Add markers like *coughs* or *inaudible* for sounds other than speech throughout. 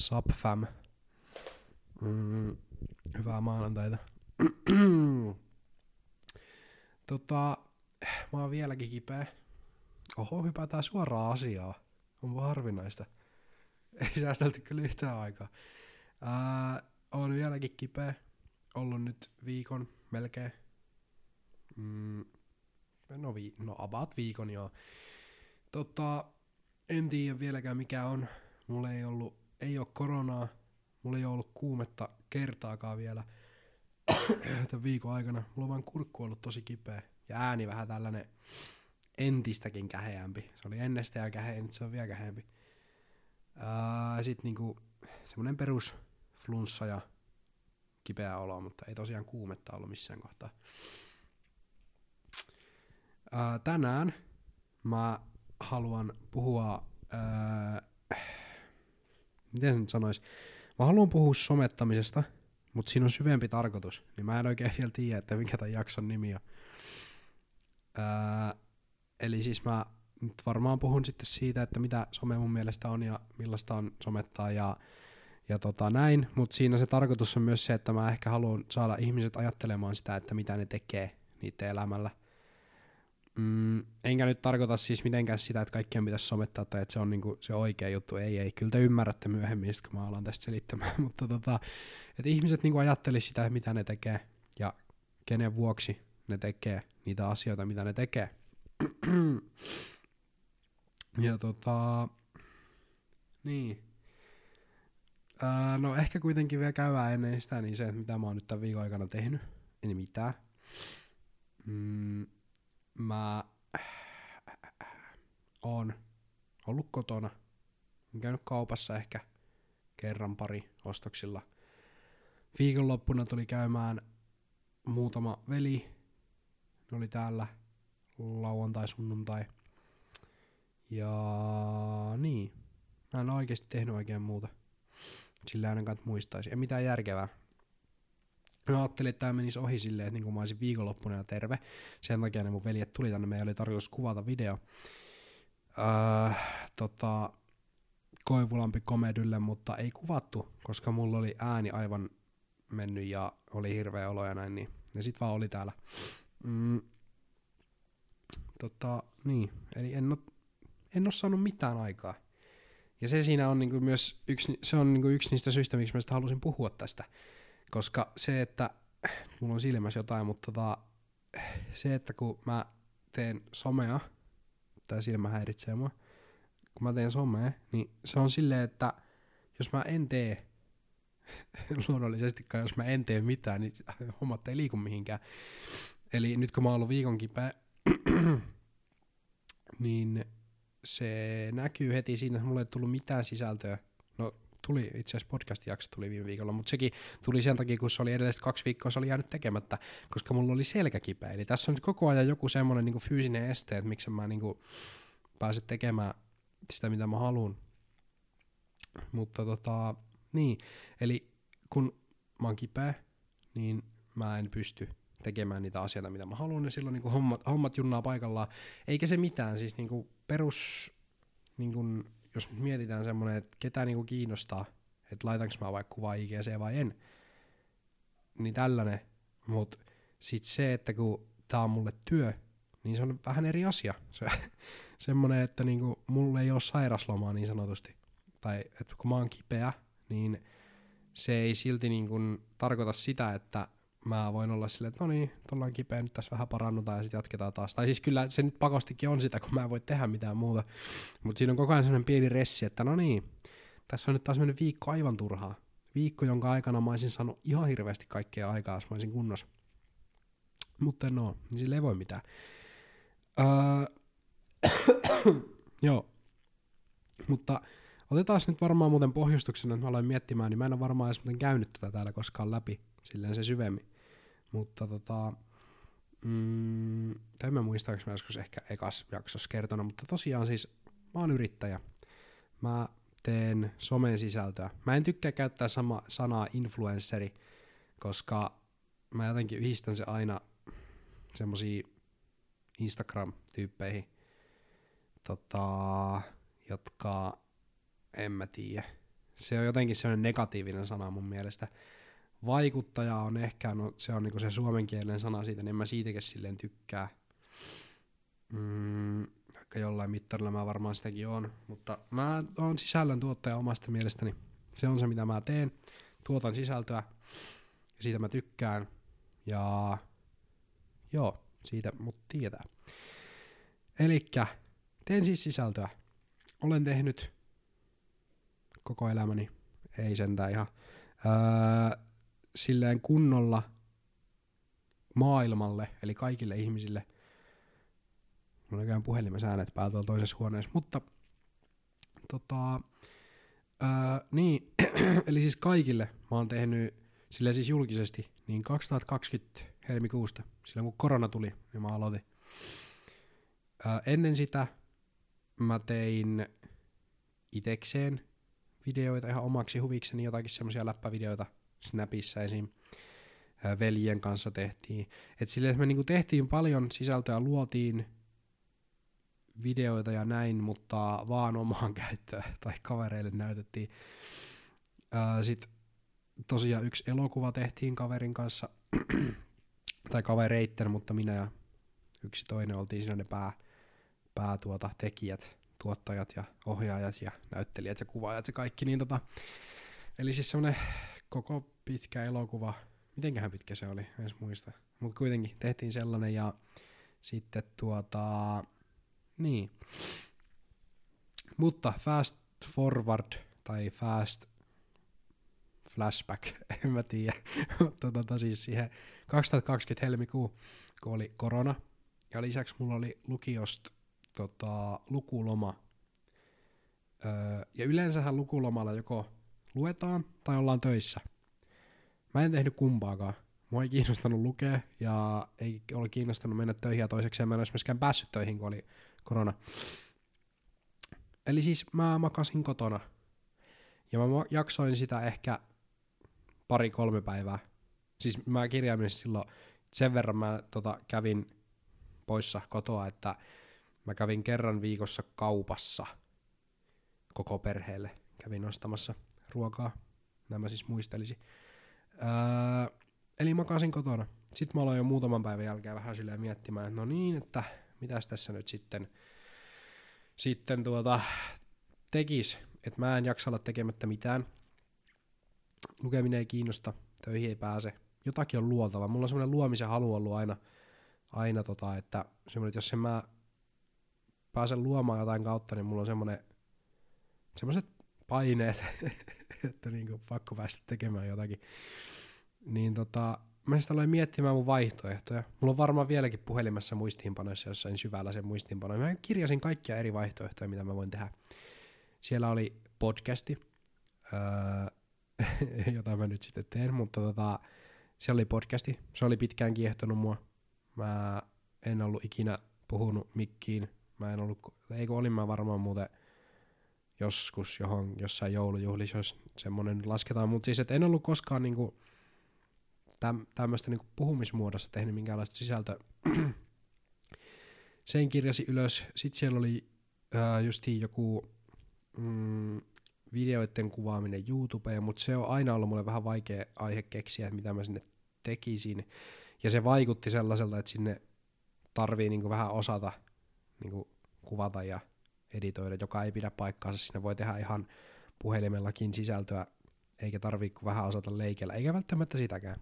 Sup fam. Mm, hyvää maanantaita. *clears throat* tota, mä oon vieläkin kipeä. Oho, hypätään suoraan asiaa. On harvinaista. *laughs* Ei säästelty kyllä yhtään aikaa. Ää, on vieläkin kipeä. Ollut nyt viikon melkein. Mm, no, vi- no about viikon joo. Tota, en tiedä vieläkään mikä on. Mulla ei ollut, ei ole koronaa. Mulla ei ole ollut kuumetta kertaakaan vielä *coughs* tämän viikon aikana. Mulla on vaan kurkku ollut tosi kipeä. Ja ääni vähän tällainen entistäkin käheämpi. Se oli ennestään käheä, nyt se on vielä käheämpi. Ää, sit niinku semmonen perus flunssa ja kipeä olo, mutta ei tosiaan kuumetta ollut missään kohtaa. Ää, tänään mä haluan puhua, ää, miten se nyt sanois, mä haluan puhua somettamisesta, mutta siinä on syvempi tarkoitus, niin mä en oikein vielä tiedä, että mikä tämän jakson nimi on. Ää, eli siis mä nyt varmaan puhun sitten siitä, että mitä some mun mielestä on ja millaista on somettaa ja, ja tota näin, mutta siinä se tarkoitus on myös se, että mä ehkä haluan saada ihmiset ajattelemaan sitä, että mitä ne tekee niiden elämällä. Mm, enkä nyt tarkoita siis mitenkään sitä, että kaikkien pitäisi somettaa tai että se on niinku se oikea juttu. Ei, ei. Kyllä te ymmärrätte myöhemmin, kun mä alan tästä selittämään. *laughs* Mutta tota, että ihmiset niinku ajattelisi sitä, mitä ne tekee ja kenen vuoksi ne tekee niitä asioita, mitä ne tekee. *clears throat* ja tota, niin. Ää, no ehkä kuitenkin vielä käydään ennen sitä, niin se, että mitä mä oon nyt tämän viikon aikana tehnyt. Ei mitään. Mm, mä oon ollut kotona. Käynyt kaupassa ehkä kerran pari ostoksilla. Viikonloppuna tuli käymään muutama veli. Ne oli täällä lauantai, sunnuntai. Ja niin. Mä en oikeasti tehnyt oikein muuta. Sillä ainakaan muistaisi. Ei mitään järkevää. Mä ajattelin, että tämä menisi ohi silleen, että niin mä olisin viikonloppuna ja terve. Sen takia ne mun veljet tuli tänne. Meillä oli tarkoitus kuvata video. Öö, tota, Koivulampi komedylle, mutta ei kuvattu, koska mulla oli ääni aivan mennyt ja oli hirveä olo ja näin. Niin. Ja sit vaan oli täällä. Mm, tota, niin. Eli en oo, en oo saanut mitään aikaa. Ja se siinä on niinku myös yksi, se on niinku yksi niistä syistä, miksi mä sitä halusin puhua tästä. Koska se, että mulla on silmässä jotain, mutta tota, se, että kun mä teen somea, tai silmä häiritsee mua, kun mä teen somea, niin se on silleen, että jos mä en tee, *laughs* luonnollisestikaan jos mä en tee mitään, niin hommat ei liiku mihinkään. Eli nyt kun mä oon ollut viikon kipeä, *clears throat* niin se näkyy heti siinä, että mulla ei tullut mitään sisältöä. Tuli, itse asiassa podcast-jakso tuli viime viikolla, mutta sekin tuli sen takia, kun se oli edelliset kaksi viikkoa, se oli jäänyt tekemättä, koska mulla oli selkäkipeä. Eli tässä on nyt koko ajan joku semmoinen niin fyysinen este, että miksi mä niin pääse tekemään sitä, mitä mä haluan. Mutta tota, niin, eli kun mä oon kipeä, niin mä en pysty tekemään niitä asioita, mitä mä haluan, ja silloin niin hommat, hommat junnaa paikallaan. Eikä se mitään, siis niin perus, niin kuin, jos nyt mietitään semmoinen, että ketä niin kuin kiinnostaa, että laitanko mä vaikka kuvaa IGC vai en, niin tällainen. Mutta sitten se, että kun tää on mulle työ, niin se on vähän eri asia. *laughs* Se, semmoinen, että niinku, mulla ei ole sairaslomaa niin sanotusti. Tai että kun mä oon kipeä, niin se ei silti niinku tarkoita sitä, että mä voin olla silleen, että no niin, ollaan kipeä, nyt tässä vähän parannutaan ja sitten jatketaan taas. Tai siis kyllä se nyt pakostikin on sitä, kun mä en voi tehdä mitään muuta. Mutta siinä on koko ajan sellainen pieni ressi, että no niin, tässä on nyt taas mennyt viikko aivan turhaa. Viikko, jonka aikana mä olisin saanut ihan hirveästi kaikkea aikaa, jos mä olisin kunnossa. Mutta en oo, niin sille ei voi mitään. Öö, *coughs* joo, mutta otetaan nyt varmaan muuten pohjustuksena, että mä aloin miettimään, niin mä en ole varmaan edes muuten käynyt tätä täällä koskaan läpi, silleen se syvemmin. Mutta tota, mm, en mä muista, mä joskus ehkä ekas jaksossa kertonut, mutta tosiaan siis mä oon yrittäjä. Mä teen somen sisältöä. Mä en tykkää käyttää sama sanaa influenceri, koska mä jotenkin yhdistän se aina semmoisiin Instagram-tyyppeihin, tota, jotka en mä tiedä. se on jotenkin sellainen negatiivinen sana mun mielestä. Vaikuttaja on ehkä, no se on niinku se suomenkielinen sana siitä, niin en mä siitäkin silleen tykkää. Mm, vaikka jollain mittarilla mä varmaan sitäkin on, mutta mä oon sisällön tuottaja omasta mielestäni. Se on se, mitä mä teen. Tuotan sisältöä ja siitä mä tykkään. Ja joo, siitä mut tietää. Elikkä teen siis sisältöä. Olen tehnyt koko elämäni, ei sentään ihan, öö, silleen kunnolla maailmalle, eli kaikille ihmisille. Mulla on puhelimen äänet päällä tuolla toisessa huoneessa, mutta tota, öö, niin, *clears throat* eli siis kaikille mä oon tehnyt silleen siis julkisesti, niin 2020 helmikuusta, silloin kun korona tuli, niin mä aloitin. Öö, ennen sitä mä tein itekseen videoita ihan omaksi huvikseni, jotakin semmoisia läppävideoita Snapissa esim. veljen kanssa tehtiin. Et silleen me niinku tehtiin paljon sisältöä, luotiin videoita ja näin, mutta vaan omaan *laughs* käyttöön tai kavereille näytettiin. Sitten tosiaan yksi elokuva tehtiin kaverin kanssa, *clears throat* tai kavereitten, mutta minä ja yksi toinen oltiin siinä ne pää, pää tuota, tekijät, tuottajat ja ohjaajat ja näyttelijät ja kuvaajat ja kaikki. Niin tota, eli siis semmoinen koko pitkä elokuva, mitenköhän pitkä se oli, en muista. Mutta kuitenkin tehtiin sellainen ja sitten tuota, niin. Mutta fast forward tai fast flashback, *laughs* en mä tiedä, mutta tota, siis siihen 2020 helmikuu, kun oli korona, ja lisäksi mulla oli lukiosta tota, lukuloma. Öö, ja yleensähän lukulomalla joko luetaan tai ollaan töissä. Mä en tehnyt kumpaakaan. Mua ei kiinnostanut lukea ja ei ole kiinnostanut mennä töihin ja toiseksi mä en olisi myöskään päässyt töihin, kun oli korona. Eli siis mä makasin kotona. Ja mä jaksoin sitä ehkä pari-kolme päivää. Siis mä kirjaimellisesti silloin sen verran mä tota, kävin poissa kotoa, että mä kävin kerran viikossa kaupassa koko perheelle. Kävin ostamassa ruokaa. Nämä siis muistelisi. Öö, eli makasin kotona. Sitten mä aloin jo muutaman päivän jälkeen vähän silleen miettimään, että no niin, että mitäs tässä nyt sitten, sitten tuota, tekis. Että mä en jaksa olla tekemättä mitään. Lukeminen ei kiinnosta, töihin ei pääse. Jotakin on luotava. Mulla on semmoinen luomisen halu ollut aina, aina tota, että, että jos en mä pääsen luomaan jotain kautta, niin mulla on semmoinen, semmoiset paineet, *laughs* *laughs* että niin kuin pakko päästä tekemään jotakin. Niin tota, mä sitten aloin miettimään mun vaihtoehtoja. Mulla on varmaan vieläkin puhelimessa muistiinpanoissa jossain syvällä se muistiinpano. Mä kirjasin kaikkia eri vaihtoehtoja, mitä mä voin tehdä. Siellä oli podcasti, öö, *laughs* jota mä nyt sitten teen, mutta tota, siellä oli podcasti. Se oli pitkään kiehtonut mua. Mä en ollut ikinä puhunut mikkiin. Mä en ollut, eikö olin mä varmaan muuten joskus johon, jossain joulujuhlissa, jos semmoinen lasketaan, mutta siis et en ollut koskaan niinku täm, tämmöistä niinku puhumismuodossa tehnyt minkäänlaista sisältöä. *clears throat* Sen kirjasi ylös, sitten siellä oli ää, justiin joku mm, videoiden kuvaaminen YouTubeen, mutta se on aina ollut mulle vähän vaikea aihe keksiä, että mitä mä sinne tekisin. Ja se vaikutti sellaiselta, että sinne tarvii niinku vähän osata niinku kuvata ja editoida, joka ei pidä paikkaansa. Sinne voi tehdä ihan puhelimellakin sisältöä, eikä tarvitse vähän osata leikellä, eikä välttämättä sitäkään.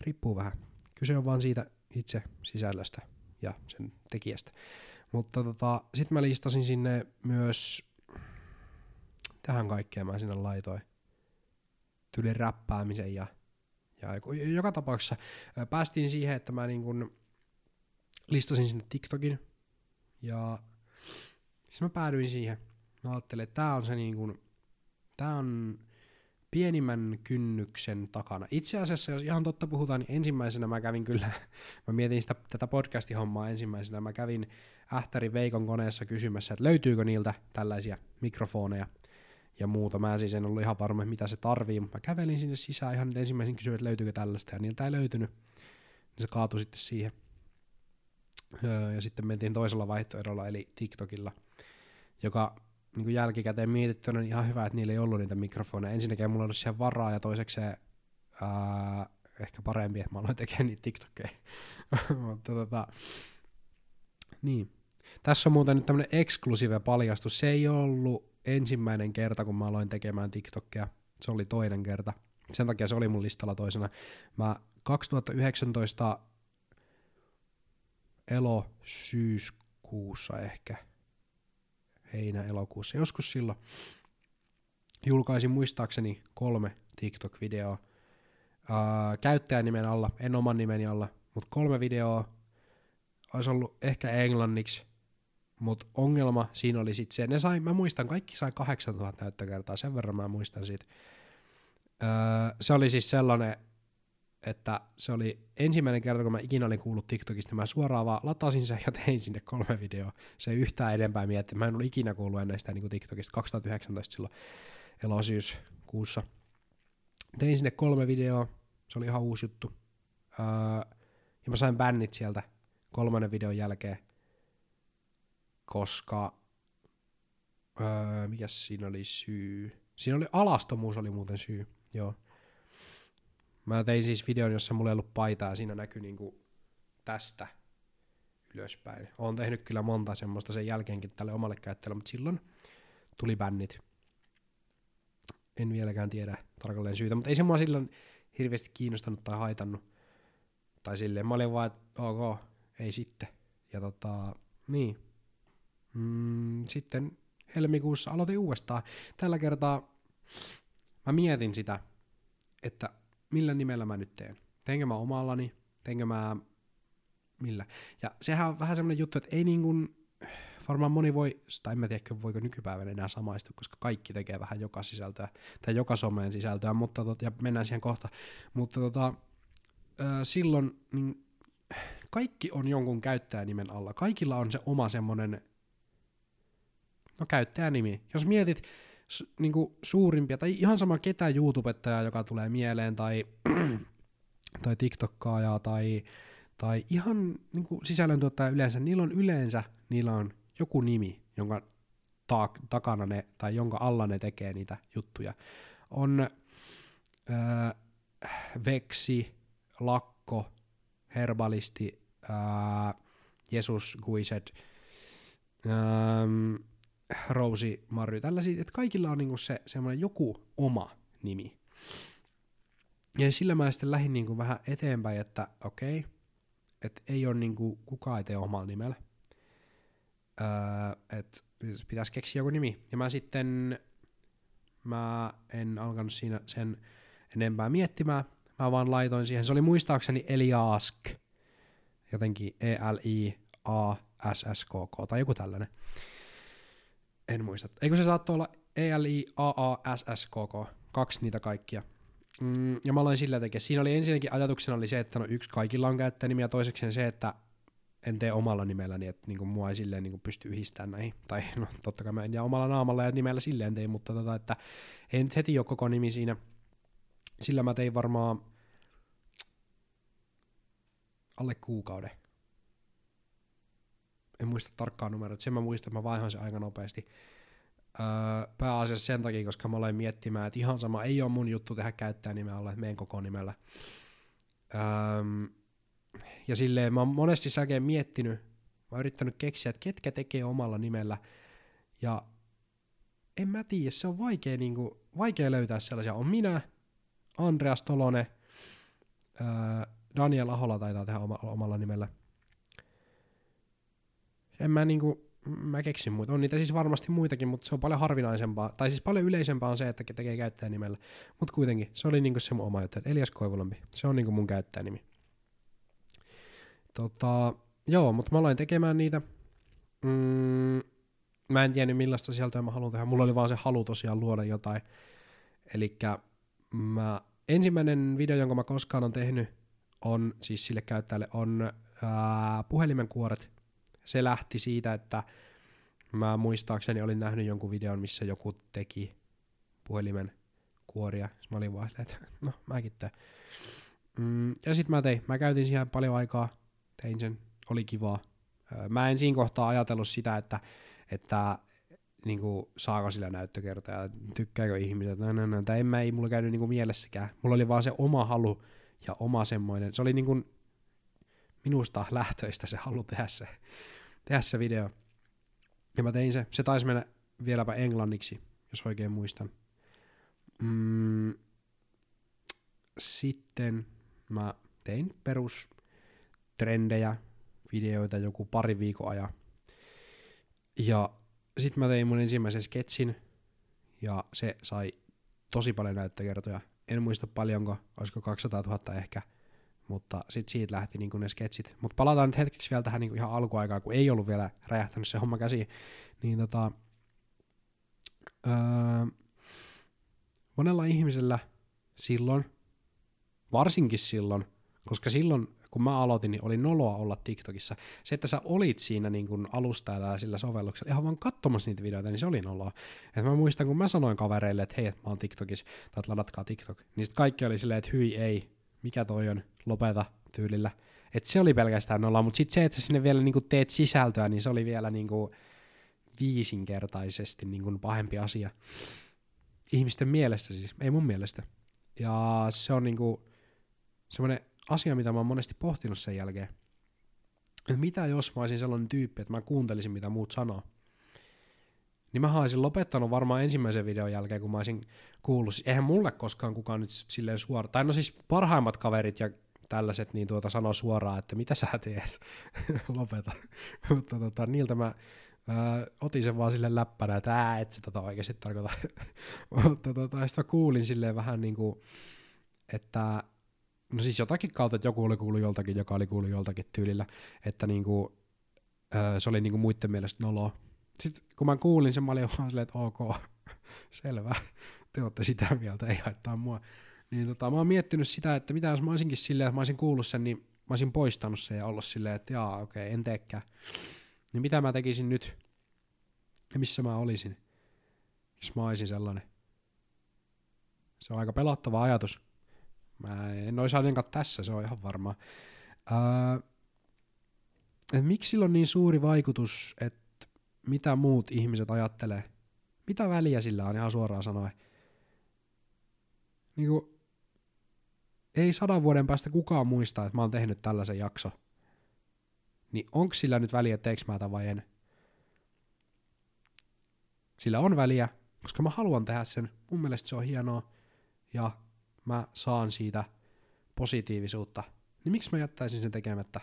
Riippuu vähän. Kyse on vaan siitä itse sisällöstä ja sen tekijästä. Mutta tota, sitten mä listasin sinne myös, tähän kaikkeen mä sinne laitoin, tyli räppäämisen ja, ja joka tapauksessa päästiin siihen, että mä niin kun listasin sinne TikTokin ja siis mä päädyin siihen. Mä ajattelin, että tää on se niin kuin, tää on pienimmän kynnyksen takana. Itse asiassa, jos ihan totta puhutaan, niin ensimmäisenä mä kävin kyllä, *laughs* mä mietin sitä, tätä podcasti-hommaa ensimmäisenä, mä kävin Ähtärin Veikon koneessa kysymässä, että löytyykö niiltä tällaisia mikrofoneja ja muuta. Mä siis en ollut ihan varma, mitä se tarvii, mutta mä kävelin sinne sisään ihan ensimmäisen kysyin, että löytyykö tällaista, ja niiltä ei löytynyt. Niin se kaatui sitten siihen. Ja sitten mentiin toisella vaihtoehdolla, eli TikTokilla – joka niin kuin jälkikäteen mietittynä, niin ihan hyvä, että niillä ei ollut niitä mikrofoneja. Ensinnäkin mulla ei ollut siihen varaa, ja toiseksi ää, ehkä parempi, että mä aloin tekemään niitä TikTokeja. *laughs* Mutta tota, niin. Tässä on muuten nyt tämmönen eksklusiive paljastus. Se ei ollut ensimmäinen kerta, kun mä aloin tekemään TikTokia. Se oli toinen kerta. Sen takia se oli mun listalla toisena. Mä 2019 elo syyskuussa ehkä, heinä-elokuussa, joskus silloin julkaisin muistaakseni kolme TikTok-videoa uh, käyttäjänimen alla, en oman nimeni alla, mutta kolme videoa olisi ollut ehkä englanniksi, mutta ongelma siinä oli sitten se, ne sai, mä muistan, kaikki sai 8000 näyttökertaa, sen verran mä muistan siitä. Öö, se oli siis sellainen, että se oli ensimmäinen kerta, kun mä ikinä olin kuullut TikTokista, niin mä suoraan vaan latasin sen ja tein sinne kolme videoa. Se yhtään edempää mietti. Mä en ollut ikinä kuullut ennen sitä niin kuin TikTokista 2019 silloin elosyyskuussa. Tein sinne kolme videoa, se oli ihan uusi juttu. Öö, ja mä sain bännit sieltä kolmannen videon jälkeen, koska öö, mikä siinä oli syy? Siinä oli alastomuus oli muuten syy, joo. Mä tein siis videon, jossa mulla ei ollut paitaa siinä näkyy niinku tästä ylöspäin. Oon tehnyt kyllä monta semmoista sen jälkeenkin tälle omalle käyttäjälle, mutta silloin tuli bännit. En vieläkään tiedä tarkalleen syytä, mutta ei se mua silloin hirveästi kiinnostanut tai haitannut. Tai silleen, mä olin vaan, että ok, ei sitten. Ja tota, niin. Mm, sitten helmikuussa aloitin uudestaan. Tällä kertaa mä mietin sitä, että millä nimellä mä nyt teen. Teenkö mä omallani, teenkö mä millä. Ja sehän on vähän semmoinen juttu, että ei niin kuin, varmaan moni voi, tai en mä tiedä, voiko nykypäivänä enää samaistua, koska kaikki tekee vähän joka sisältöä, tai joka someen sisältöä, mutta tot, ja mennään siihen kohta. Mutta tota, silloin niin kaikki on jonkun käyttäjänimen alla. Kaikilla on se oma semmoinen, no käyttäjänimi. Jos mietit niin kuin suurimpia, tai ihan sama ketä YouTubettajaa, joka tulee mieleen, tai, *clears throat* tai TikTokkaajaa, tai, tai ihan niin kuin sisällöntuottaja yleensä, niillä on yleensä, niillä on joku nimi, jonka ta- takana ne, tai jonka alla ne tekee niitä juttuja. On öö, Veksi, Lakko, Herbalisti, ää, Jesus Guiset, ähm, Rousi Marry, tällaisia, että kaikilla on niinku se semmoinen joku oma nimi. Ja sillä mä sitten lähdin niinku vähän eteenpäin, että okei, okay, että ei ole niinku kukaan ei tee omalla nimellä. Öö, että pitäisi keksiä joku nimi. Ja mä sitten, mä en alkanut siinä sen enempää miettimään, mä vaan laitoin siihen, se oli muistaakseni Eliask, jotenkin E-L-I-A-S-S-K-K tai joku tällainen. En muista. Eikö se saattoi olla E-L-I-A-A-S-S-K-K, kaksi niitä kaikkia. Mm, ja mä aloin sillä tekemään. Siinä oli ensinnäkin ajatuksena oli se, että no yksi kaikilla on käyttäjänimi ja toiseksi se, että en tee omalla nimelläni, että niinku mua ei silleen niinku pysty yhdistämään näihin. Tai no totta kai mä en ja omalla naamalla ja nimellä silleen tein, mutta tota, että ei nyt heti ole koko nimi siinä. Sillä mä tein varmaan alle kuukauden. En muista tarkkaan numeroa, sen mä muistan, että mä vaihan sen aika nopeasti. Öö, pääasiassa sen takia, koska mä olen miettimään, että ihan sama, ei ole mun juttu tehdä käyttää nimeä että meen koko nimellä. Öö, ja silleen mä oon monesti säkeen miettinyt, mä oon yrittänyt keksiä, että ketkä tekee omalla nimellä, ja en mä tiedä, se on vaikea, niin kuin, vaikea löytää sellaisia. On minä, Andreas Tolone, öö, Daniel Ahola taitaa tehdä oma, omalla nimellä. En mä niinku, mä keksin muita. On niitä siis varmasti muitakin, mutta se on paljon harvinaisempaa. Tai siis paljon yleisempää on se, että tekee käyttäjänimellä. Mutta kuitenkin, se oli niinku se mun oma juttu, Elias Koivulampi. Se on niinku mun käyttäjänimi. Tota, joo, mutta mä aloin tekemään niitä. Mm, mä en tiennyt millaista sieltä mä haluan tehdä. Mulla oli vaan se halu tosiaan luoda jotain. Eli mä, ensimmäinen video, jonka mä koskaan on tehnyt, on siis sille käyttäjälle on ää, puhelimen kuoret. Se lähti siitä, että mä muistaakseni olin nähnyt jonkun videon, missä joku teki puhelimen kuoria. Mä olin vaan että *laughs* no mäkin teen. Mm, ja sitten mä tein. Mä käytin siihen paljon aikaa. Tein sen. Oli kivaa. Mä en siinä kohtaa ajatellut sitä, että, että niinku, saako sillä näyttökertoja, tykkääkö ihmiset, no, no, no, tai en mä, ei mulla käynyt niinku mielessäkään. Mulla oli vaan se oma halu ja oma semmoinen, se oli niinku minusta lähtöistä se halu tehdä se, tehdä se video. Ja mä tein se, se taisi mennä vieläpä englanniksi, jos oikein muistan. Mm, sitten mä tein perus trendejä, videoita joku pari viikon ajan. Ja sitten mä tein mun ensimmäisen sketsin, ja se sai tosi paljon näyttökertoja. En muista paljonko, olisiko 200 000 ehkä, mutta sitten siitä lähti niinku ne sketsit. Mutta palataan nyt hetkeksi vielä tähän niinku ihan alkuaikaan, kun ei ollut vielä räjähtänyt se homma käsiin. Niin tota, öö, monella ihmisellä silloin, varsinkin silloin, koska silloin kun mä aloitin, niin oli noloa olla TikTokissa. Se, että sä olit siinä niin kuin alustajalla ja sillä sovelluksella, ihan vaan katsomassa niitä videoita, niin se oli noloa. Et mä muistan, kun mä sanoin kavereille, että hei, mä oon TikTokissa, tai että ladatkaa TikTok, niin sitten kaikki oli silleen, että hyi ei, mikä toi on, lopeta tyylillä. Et se oli pelkästään noloa, mutta sitten se, että sä sinne vielä niin kuin teet sisältöä, niin se oli vielä niin kuin viisinkertaisesti niin kuin pahempi asia. Ihmisten mielestä siis, ei mun mielestä. Ja se on niinku semmoinen asia, mitä mä oon monesti pohtinut sen jälkeen. Että mitä jos mä olisin sellainen tyyppi, että mä kuuntelisin, mitä muut sanoo. Niin mä olisin lopettanut varmaan ensimmäisen videon jälkeen, kun mä olisin kuullut. Siis eihän mulle koskaan kukaan nyt silleen suoraan, tai no siis parhaimmat kaverit ja tällaiset, niin tuota sanoo suoraan, että mitä sä teet, *laughs* lopeta. Mutta tota, niiltä mä Öö, otin sen vaan sille läppänä, että ää, et se tota oikeasti tarkoita. *laughs* Mutta tota, sitten mä kuulin silleen vähän niin kuin, että no siis jotakin kautta, että joku oli kuullut joltakin, joka oli kuullut joltakin tyylillä, että niin kuin, se oli niin kuin muiden mielestä nolo. Sitten kun mä kuulin sen, mä olin vaan silleen, että ok, *laughs* selvä, te olette sitä mieltä, ei haittaa mua. Niin tota, mä oon miettinyt sitä, että mitä jos mä olisinkin silleen, että mä olisin kuullut sen, niin mä olisin poistanut sen ja ollut silleen, että jaa, okei, okay, en teekään. Niin mitä mä tekisin nyt? Ja missä mä olisin, jos mä olisin sellainen? Se on aika pelottava ajatus. Mä en olisi ainakaan tässä, se on ihan varma. Öö, miksi sillä on niin suuri vaikutus, että mitä muut ihmiset ajattelee? Mitä väliä sillä on ihan suoraan sanoen? Niin kuin, ei sadan vuoden päästä kukaan muista, että mä oon tehnyt tällaisen jakso. Niin onko sillä nyt väliä, teekö mä tämän vai en? Sillä on väliä, koska mä haluan tehdä sen. Mun mielestä se on hienoa ja mä saan siitä positiivisuutta. Niin miksi mä jättäisin sen tekemättä?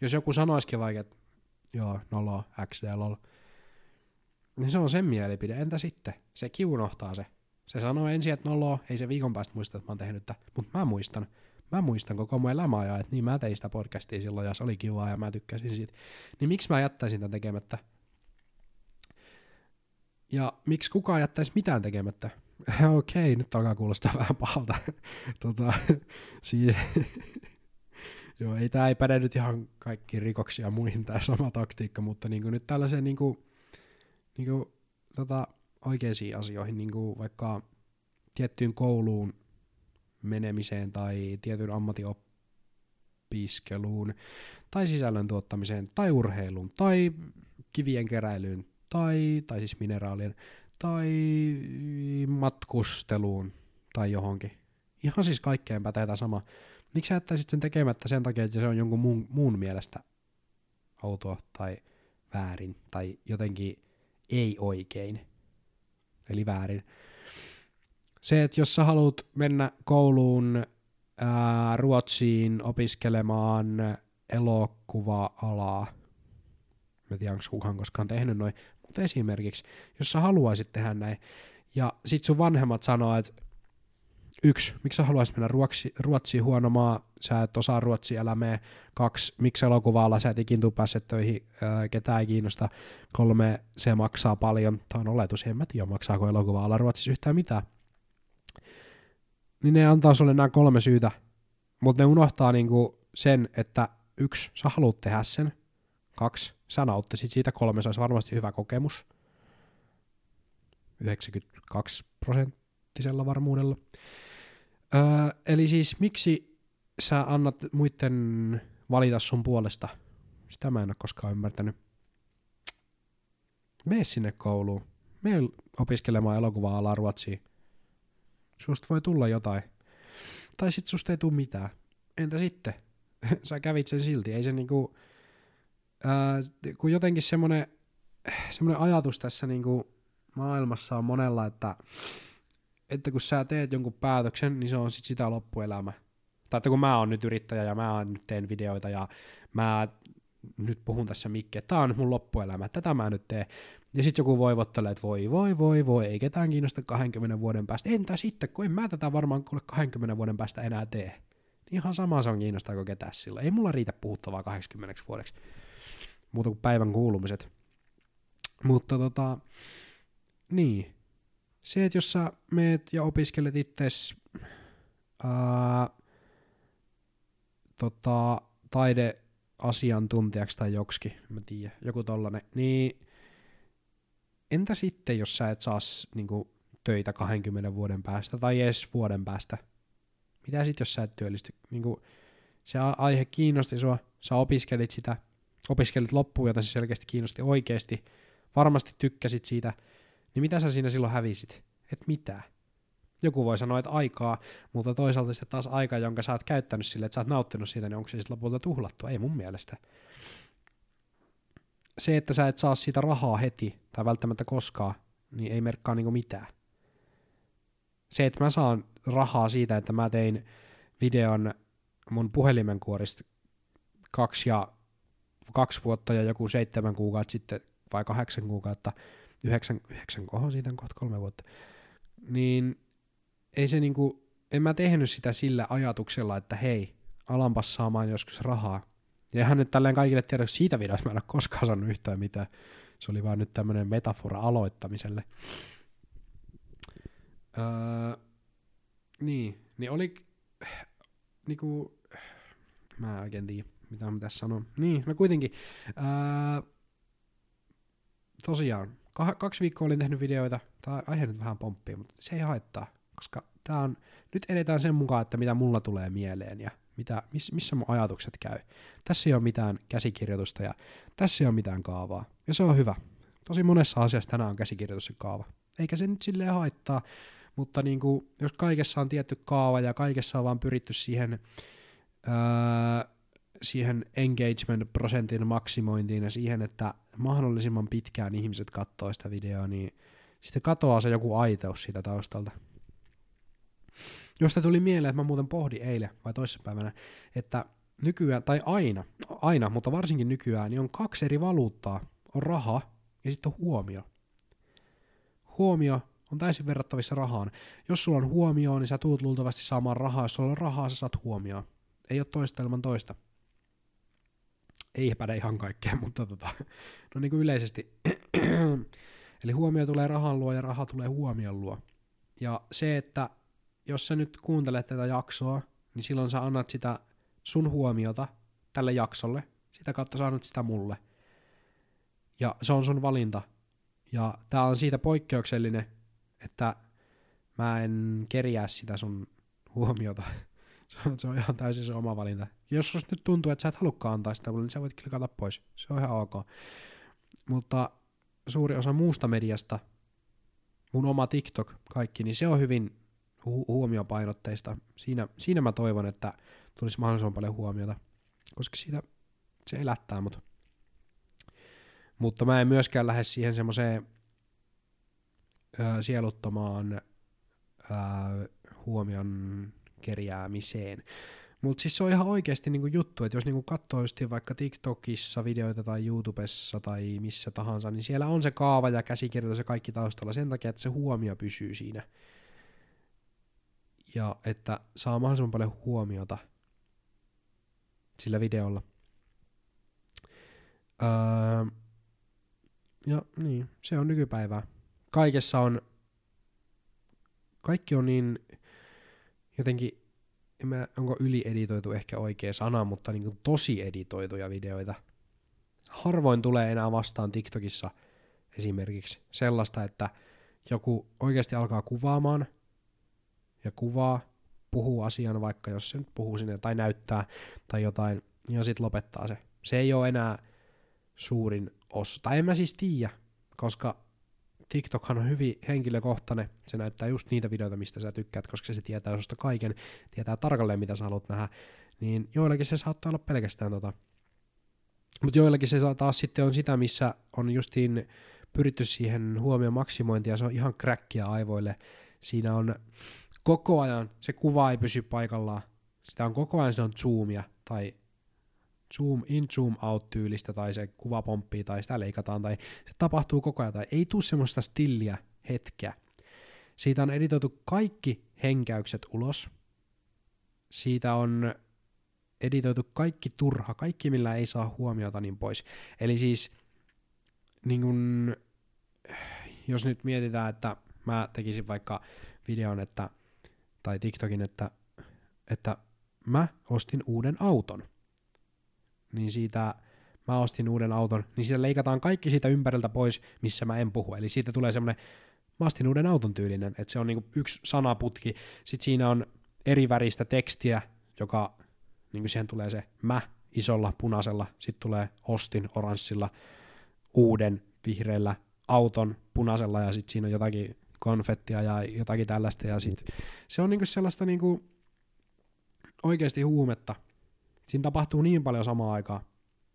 Jos joku sanoisikin vaikka, että joo, nolo, XD, lol, niin se on sen mielipide. Entä sitten? Se kiunohtaa se. Se sanoo ensin, että nolo, ei se viikon päästä muista, että mä oon tehnyt mutta mä muistan. Mä muistan koko mun elämää ja että niin mä tein sitä podcastia silloin ja se oli kivaa ja mä tykkäsin siitä. Niin miksi mä jättäisin tämän tekemättä? Ja miksi kukaan jättäisi mitään tekemättä? *laughs* Okei, nyt alkaa kuulostaa vähän pahalta. *laughs* tota, *laughs* siis, joo, ei tämä ei päde nyt ihan kaikki rikoksia muihin tämä sama taktiikka, mutta niinku nyt tällaiseen niinku, niinku, tota, oikeisiin asioihin, niinku vaikka tiettyyn kouluun menemiseen tai tietyn ammatin opiskeluun tai sisällön tuottamiseen tai urheiluun tai kivien keräilyyn tai, tai siis mineraalien, tai matkusteluun tai johonkin. Ihan siis kaikkeen pätee tämä sama. Miksi sä jättäisit sen tekemättä sen takia, että se on jonkun muun, muun mielestä outoa tai väärin tai jotenkin ei oikein, eli väärin. Se, että jos sä haluat mennä kouluun ää, Ruotsiin opiskelemaan elokuva-alaa, mä tiedän, onko kukaan koskaan tehnyt noin, mutta esimerkiksi, jos sä haluaisit tehdä näin, ja sit sun vanhemmat sanoo, että yksi, miksi sä haluaisit mennä Ruotsi, Ruotsiin huono maa, sä et osaa ruotsia elämää, kaksi, miksi elokuvaalla sä et ikin tuu päässyt töihin, ää, ketään ei kiinnosta, kolme, se maksaa paljon, tämä on oletus, en mä tiedä maksaako elokuvaalla Ruotsissa yhtään mitään. Niin ne antaa sulle nämä kolme syytä, mutta ne unohtaa niinku sen, että yksi, sä haluat tehdä sen, kaksi, sä nauttisit siitä, kolme, se olisi varmasti hyvä kokemus. 92 prosenttisella varmuudella. Öö, eli siis miksi sä annat muiden valita sun puolesta? Sitä mä en ole koskaan ymmärtänyt. Mene sinne kouluun. mene opiskelemaan elokuva-alaa Ruotsiin. Susta voi tulla jotain. Tai sit susta ei tule mitään. Entä sitten? *laughs* Sä kävit sen silti. Ei se niinku, ää, kun jotenkin semmonen, semmonen ajatus tässä niinku maailmassa on monella, että, että kun sä teet jonkun päätöksen, niin se on sit sitä loppuelämä. Tai että kun mä oon nyt yrittäjä ja mä nyt teen videoita ja mä nyt puhun tässä mikkiä, tää on nyt mun loppuelämä, tätä mä nyt teen. Ja sitten joku voivottelee, että voi, voi, voi, voi, ei ketään kiinnosta 20 vuoden päästä. Entä sitten, kun en mä tätä varmaan kuule 20 vuoden päästä enää tee. Ihan sama se on kiinnostaako ketään sillä. Ei mulla riitä puhuttavaa 80 vuodeksi. Muuta kuin päivän kuulumiset. Mutta tota, niin. Se, että jos sä meet ja opiskelet itses ää, tota, taideasiantuntijaksi tai joksikin, mä tiedän, joku tollanen, niin entä sitten, jos sä et saa niinku, töitä 20 vuoden päästä tai edes vuoden päästä? Mitä sitten, jos sä et työllisty? Niinku, se aihe kiinnosti sua, sä opiskelit sitä, opiskelit loppuun, jota se selkeästi kiinnosti oikeasti, varmasti tykkäsit siitä, niin mitä sä siinä silloin hävisit? Et mitään. Joku voi sanoa, että aikaa, mutta toisaalta sitten taas aika, jonka sä oot käyttänyt sille, että sä oot nauttinut siitä, niin onko se sitten lopulta tuhlattu? Ei mun mielestä. Se, että sä et saa siitä rahaa heti, tai välttämättä koskaan, niin ei merkkaa niinku mitään. Se, että mä saan rahaa siitä, että mä tein videon mun puhelimen kuorista kaksi, ja, kaksi vuotta ja joku seitsemän kuukautta sitten, vai kahdeksan kuukautta, yhdeksän, yhdeksän koho siitä on kohta kolme vuotta, niin ei se niinku, en mä tehnyt sitä sillä ajatuksella, että hei, alanpas saamaan joskus rahaa. Ja ihan nyt tälleen kaikille tiedä, siitä videosta mä en ole koskaan saanut yhtään mitään. Se oli vaan nyt tämmönen metafora aloittamiselle. Öö, niin, niin oli niinku, mä en oikein tiedä, mitä mä tässä sanon. Niin, no kuitenkin, öö, tosiaan, kaksi viikkoa olin tehnyt videoita, tämä aihe nyt vähän pomppii, mutta se ei haittaa koska tää on, nyt edetään sen mukaan, että mitä mulla tulee mieleen ja mitä, miss, missä mun ajatukset käy. Tässä ei ole mitään käsikirjoitusta ja tässä ei ole mitään kaavaa. Ja se on hyvä. Tosi monessa asiassa tänään on käsikirjoitus ja kaava. Eikä se nyt silleen haittaa, mutta niin kuin, jos kaikessa on tietty kaava ja kaikessa on vaan pyritty siihen, ää, siihen engagement-prosentin maksimointiin ja siihen, että mahdollisimman pitkään ihmiset katsoo sitä videoa, niin sitten katoaa se joku aiteus siitä taustalta. Josta tuli mieleen, että mä muuten pohdin eilen vai toissapäivänä, että nykyään, tai aina, aina, mutta varsinkin nykyään, niin on kaksi eri valuuttaa. On raha ja sitten on huomio. Huomio on täysin verrattavissa rahaan. Jos sulla on huomio, niin sä tuut luultavasti saamaan rahaa. Jos sulla on rahaa, sä saat huomioon. Ei ole toista ilman toista. Ei päde ihan kaikkea, *laughs* mutta tota, no niin kuin yleisesti. *clears throat* Eli huomio tulee rahan luo ja raha tulee huomion luo. Ja se, että jos sä nyt kuuntelet tätä jaksoa, niin silloin sä annat sitä sun huomiota tälle jaksolle. Sitä kautta sä annat sitä mulle. Ja se on sun valinta. Ja tää on siitä poikkeuksellinen, että mä en kerjää sitä sun huomiota. *laughs* se, on, ihan täysin se oma valinta. Jos sus nyt tuntuu, että sä et halukkaan antaa sitä mulle, niin sä voit klikata pois. Se on ihan ok. Mutta suuri osa muusta mediasta, mun oma TikTok, kaikki, niin se on hyvin hu- huomiopainotteista. Siinä, siinä mä toivon, että tulisi mahdollisimman paljon huomiota, koska siitä se elättää mut. Mutta mä en myöskään lähde siihen semmoiseen sieluttomaan ö, huomion kerjäämiseen. Mutta siis se on ihan oikeasti niinku juttu, että jos niinku katsoo just vaikka TikTokissa videoita tai YouTubessa tai missä tahansa, niin siellä on se kaava ja käsikirjoitus ja kaikki taustalla sen takia, että se huomio pysyy siinä ja että saa mahdollisimman paljon huomiota sillä videolla. Öö, ja niin, se on nykypäivää. Kaikessa on, kaikki on niin jotenkin, en mä, onko ylieditoitu ehkä oikea sana, mutta niin kuin tosi editoituja videoita. Harvoin tulee enää vastaan TikTokissa esimerkiksi sellaista, että joku oikeasti alkaa kuvaamaan ja kuvaa, puhuu asian vaikka, jos se nyt puhuu sinne tai näyttää tai jotain, ja sitten lopettaa se. Se ei ole enää suurin osa. Tai en mä siis tiedä, koska TikTokhan on hyvin henkilökohtainen, se näyttää just niitä videoita, mistä sä tykkäät, koska se tietää susta kaiken, tietää tarkalleen, mitä sä haluat nähdä, niin joillakin se saattaa olla pelkästään tota. Mutta joillakin se taas sitten on sitä, missä on justiin pyritty siihen huomioon maksimointiin, ja se on ihan kräkkiä aivoille. Siinä on koko ajan, se kuva ei pysy paikallaan, sitä on koko ajan, se on zoomia, tai zoom in, zoom out tyylistä, tai se kuva pomppii, tai sitä leikataan, tai se tapahtuu koko ajan, tai ei tule semmoista stilliä hetkeä. Siitä on editoitu kaikki henkäykset ulos. Siitä on editoitu kaikki turha, kaikki millä ei saa huomiota niin pois. Eli siis, niin kun, jos nyt mietitään, että mä tekisin vaikka videon, että, tai TikTokin, että, että mä ostin uuden auton – niin siitä mä ostin uuden auton, niin siitä leikataan kaikki siitä ympäriltä pois, missä mä en puhu. Eli siitä tulee semmoinen, mä ostin uuden auton tyylinen, että se on niinku yksi sanaputki, sitten siinä on eri väristä tekstiä, joka, niin kuin siihen tulee se mä isolla punaisella, sitten tulee ostin oranssilla, uuden vihreällä auton punaisella ja sitten siinä on jotakin konfettia ja jotakin tällaista. Ja sitten se on niinku sellaista niinku oikeasti huumetta, siinä tapahtuu niin paljon samaan aikaan,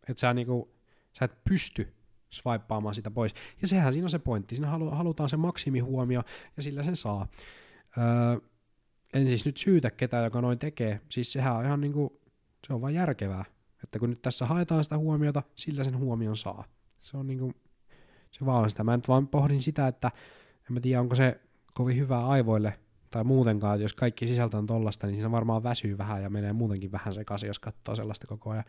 että sä, niinku, sä et pysty swipeaamaan sitä pois. Ja sehän siinä on se pointti. Siinä halu, halutaan se maksimihuomio, ja sillä sen saa. Öö, en siis nyt syytä ketään, joka noin tekee. Siis sehän on ihan niinku, se on vain järkevää. Että kun nyt tässä haetaan sitä huomiota, sillä sen huomion saa. Se on niinku, se vaan on sitä. Mä nyt vaan pohdin sitä, että en mä tiedä, onko se kovin hyvää aivoille tai muutenkaan, että jos kaikki sisältö on tollasta, niin siinä varmaan väsyy vähän ja menee muutenkin vähän sekaisin, jos katsoo sellaista koko ajan.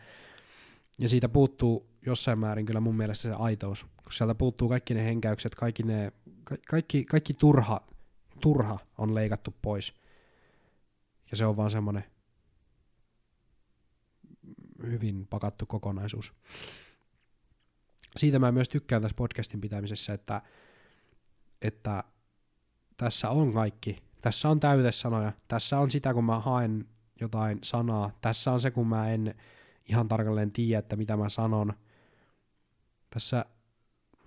Ja siitä puuttuu jossain määrin kyllä mun mielestä se aitous, kun sieltä puuttuu kaikki ne henkäykset, kaikki, ne, ka- kaikki, kaikki turha, turha on leikattu pois. Ja se on vaan semmoinen hyvin pakattu kokonaisuus. Siitä mä myös tykkään tässä podcastin pitämisessä, että, että tässä on kaikki tässä on täytesanoja, tässä on sitä, kun mä haen jotain sanaa, tässä on se, kun mä en ihan tarkalleen tiedä, että mitä mä sanon. Tässä,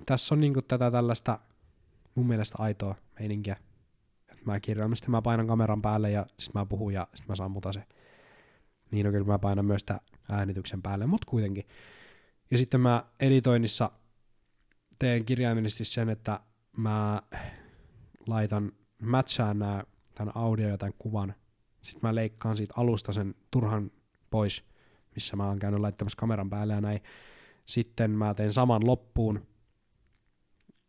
tässä on niinku tätä tällaista mun mielestä aitoa meininkiä. Että mä kirjoitan, sitten mä painan kameran päälle ja sitten mä puhun ja sitten mä sammutan se. Niin on kyllä mä painan myös sitä äänityksen päälle, mutta kuitenkin. Ja sitten mä editoinnissa teen kirjaimellisesti sen, että mä laitan matchaan nämä, tämän audio ja tämän kuvan. Sitten mä leikkaan siitä alusta sen turhan pois, missä mä oon käynyt laittamassa kameran päälle ja näin. Sitten mä teen saman loppuun,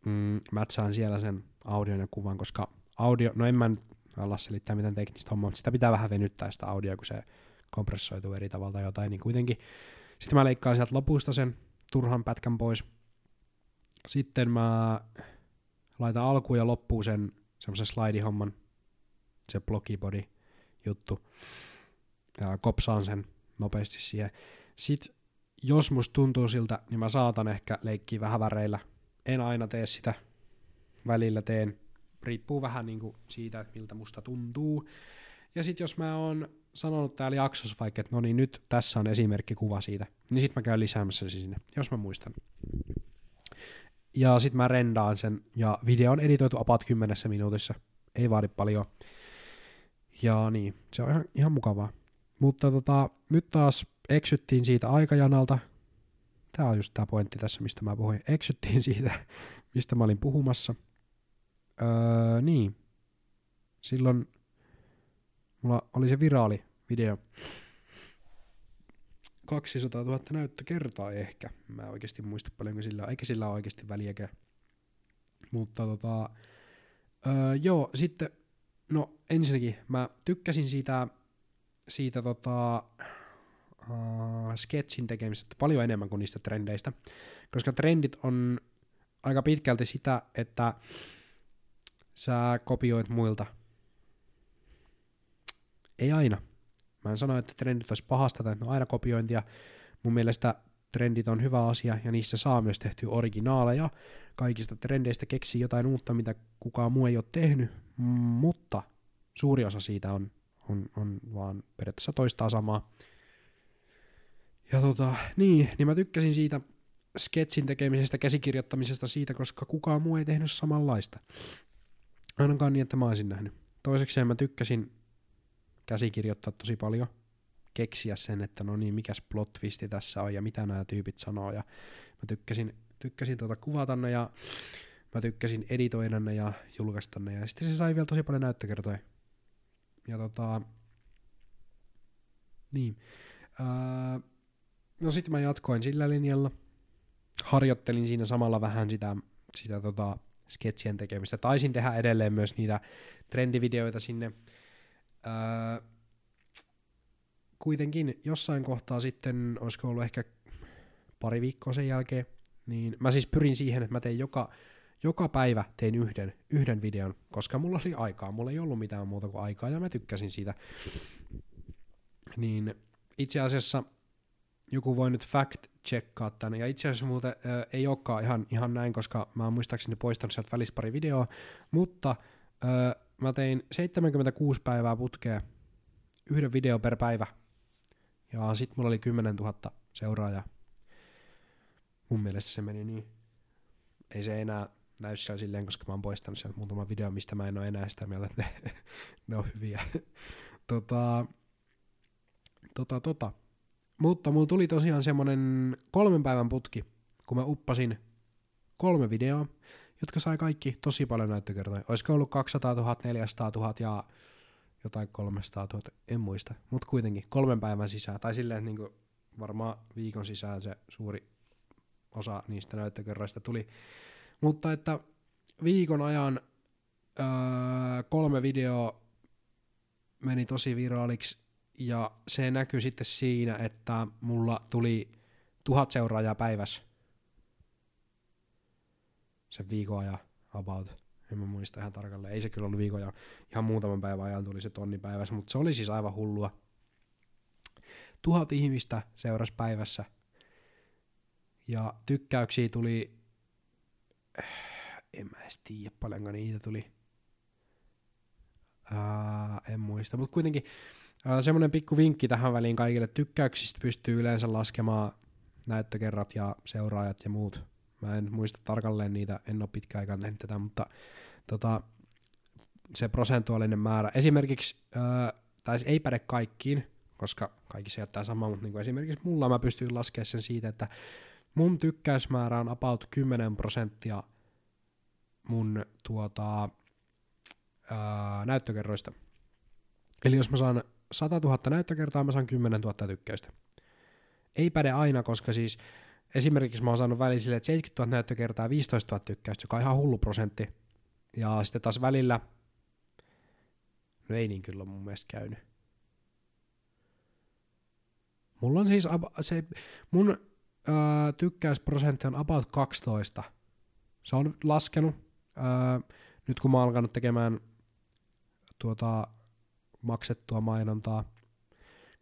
mm, matchaan siellä sen audion ja kuvan, koska audio, no en mä nyt ala selittää miten teknistä hommaa, mutta sitä pitää vähän venyttää sitä audio, kun se kompressoituu eri tavalla tai jotain, niin kuitenkin. Sitten mä leikkaan sieltä lopusta sen turhan pätkän pois. Sitten mä laitan alkuun ja loppuun sen semmoisen slidihomman, se blogibody juttu, ja kopsaan sen nopeasti siihen. Sitten jos musta tuntuu siltä, niin mä saatan ehkä leikkiä vähän väreillä. En aina tee sitä, välillä teen. Riippuu vähän niinku siitä, että miltä musta tuntuu. Ja sitten jos mä oon sanonut täällä jaksossa vaikka, että no niin nyt tässä on esimerkkikuva siitä, niin sitten mä käyn lisäämässä sinne, jos mä muistan ja sitten mä rendaan sen, ja video on editoitu about kymmenessä minuutissa, ei vaadi paljon. Ja niin, se on ihan, ihan mukavaa. Mutta tota, nyt taas eksyttiin siitä aikajanalta. Tämä on just tämä pointti tässä, mistä mä puhuin. Eksyttiin *laughs* siitä, mistä mä olin puhumassa. Öö, niin. Silloin mulla oli se viraali video. 200 000 näyttökertaa ehkä. Mä en oikeasti muista paljonko sillä eikä sillä ole oikeasti väliäkään. Mutta tota, öö, joo, sitten, no ensinnäkin mä tykkäsin siitä, siitä tota, uh, sketsin tekemisestä paljon enemmän kuin niistä trendeistä, koska trendit on aika pitkälti sitä, että sä kopioit muilta. Ei aina. Mä en sano, että trendit olisi pahasta tai että ne on aina kopiointia. Mun mielestä trendit on hyvä asia ja niissä saa myös tehtyä originaaleja. Kaikista trendeistä keksii jotain uutta, mitä kukaan muu ei ole tehnyt, mutta suuri osa siitä on, on, on vaan periaatteessa toistaa samaa. Ja tota, niin, niin mä tykkäsin siitä, sketsin tekemisestä, käsikirjoittamisesta siitä, koska kukaan muu ei tehnyt samanlaista. Ainakaan niin, että mä olisin nähnyt. Toiseksi mä tykkäsin käsikirjoittaa tosi paljon, keksiä sen, että no niin, mikäs plot twisti tässä on ja mitä nämä tyypit sanoo. Ja mä tykkäsin, tykkäsin tuota kuvata ne ja mä tykkäsin editoida ne ja julkaista ne. Ja sitten se sai vielä tosi paljon näyttökertoja. Ja tota, niin. Öö, no sitten mä jatkoin sillä linjalla. Harjoittelin siinä samalla vähän sitä, sitä tota, sketsien tekemistä. Taisin tehdä edelleen myös niitä trendivideoita sinne. Öö, kuitenkin jossain kohtaa sitten, olisiko ollut ehkä pari viikkoa sen jälkeen, niin mä siis pyrin siihen, että mä tein joka, joka päivä tein yhden, yhden videon, koska mulla oli aikaa, mulla ei ollut mitään muuta kuin aikaa ja mä tykkäsin siitä. Niin itse asiassa joku voi nyt fact checkkaa tänne, ja itse asiassa muuten äh, ei olekaan ihan, ihan näin, koska mä oon muistaakseni poistanut sieltä välissä pari videoa, mutta äh, mä tein 76 päivää putkea, yhden video per päivä, ja sit mulla oli 10 000 seuraajaa. Mun mielestä se meni niin. Ei se enää näy siellä silleen, koska mä oon poistanut sieltä muutama video, mistä mä en ole enää sitä mieltä, että ne, ne on hyviä. tota, tota, tota. Mutta mulla tuli tosiaan semmonen kolmen päivän putki, kun mä uppasin kolme videoa, jotka sai kaikki tosi paljon näyttökertoja. Olisiko ollut 200 000, 400 000 ja jotain 300 000, en muista. Mutta kuitenkin kolmen päivän sisään, tai silleen niin kuin varmaan viikon sisään se suuri osa niistä näyttökerroista tuli. Mutta että viikon ajan öö, kolme videoa meni tosi viraaliksi ja se näkyy sitten siinä, että mulla tuli tuhat seuraajaa päivässä sen viikon ajan about. En mä muista ihan tarkalleen. Ei se kyllä ollut viikon ja ihan muutaman päivän ajan tuli se tonni päivässä, mutta se oli siis aivan hullua. Tuhat ihmistä seurasi päivässä. Ja tykkäyksiä tuli, en mä edes tiedä paljonko niitä tuli. Ää, en muista, mutta kuitenkin semmoinen pikku vinkki tähän väliin kaikille. Tykkäyksistä pystyy yleensä laskemaan näyttökerrat ja seuraajat ja muut. Mä en muista tarkalleen niitä, en ole pitkään aikaan tehnyt tätä, mutta tota, se prosentuaalinen määrä. Esimerkiksi, ää, tai ei päde kaikkiin, koska kaikki jättää sama, mutta niin kuin esimerkiksi mulla mä pystyn laskemaan sen siitä, että mun tykkäysmäärä on about 10 prosenttia mun tuota, ää, näyttökerroista. Eli jos mä saan 100 000 näyttökertaa, mä saan 10 000 tykkäystä. Ei päde aina, koska siis esimerkiksi mä oon saanut välillä sille, että 70 000 näyttökertaa ja 15 000 tykkäystä, joka on ihan hullu prosentti. Ja sitten taas välillä, no ei niin kyllä mun mielestä käynyt. Mulla on siis se, mun ää, tykkäysprosentti on about 12. Se on laskenut, ää, nyt kun mä oon alkanut tekemään tuota, maksettua mainontaa,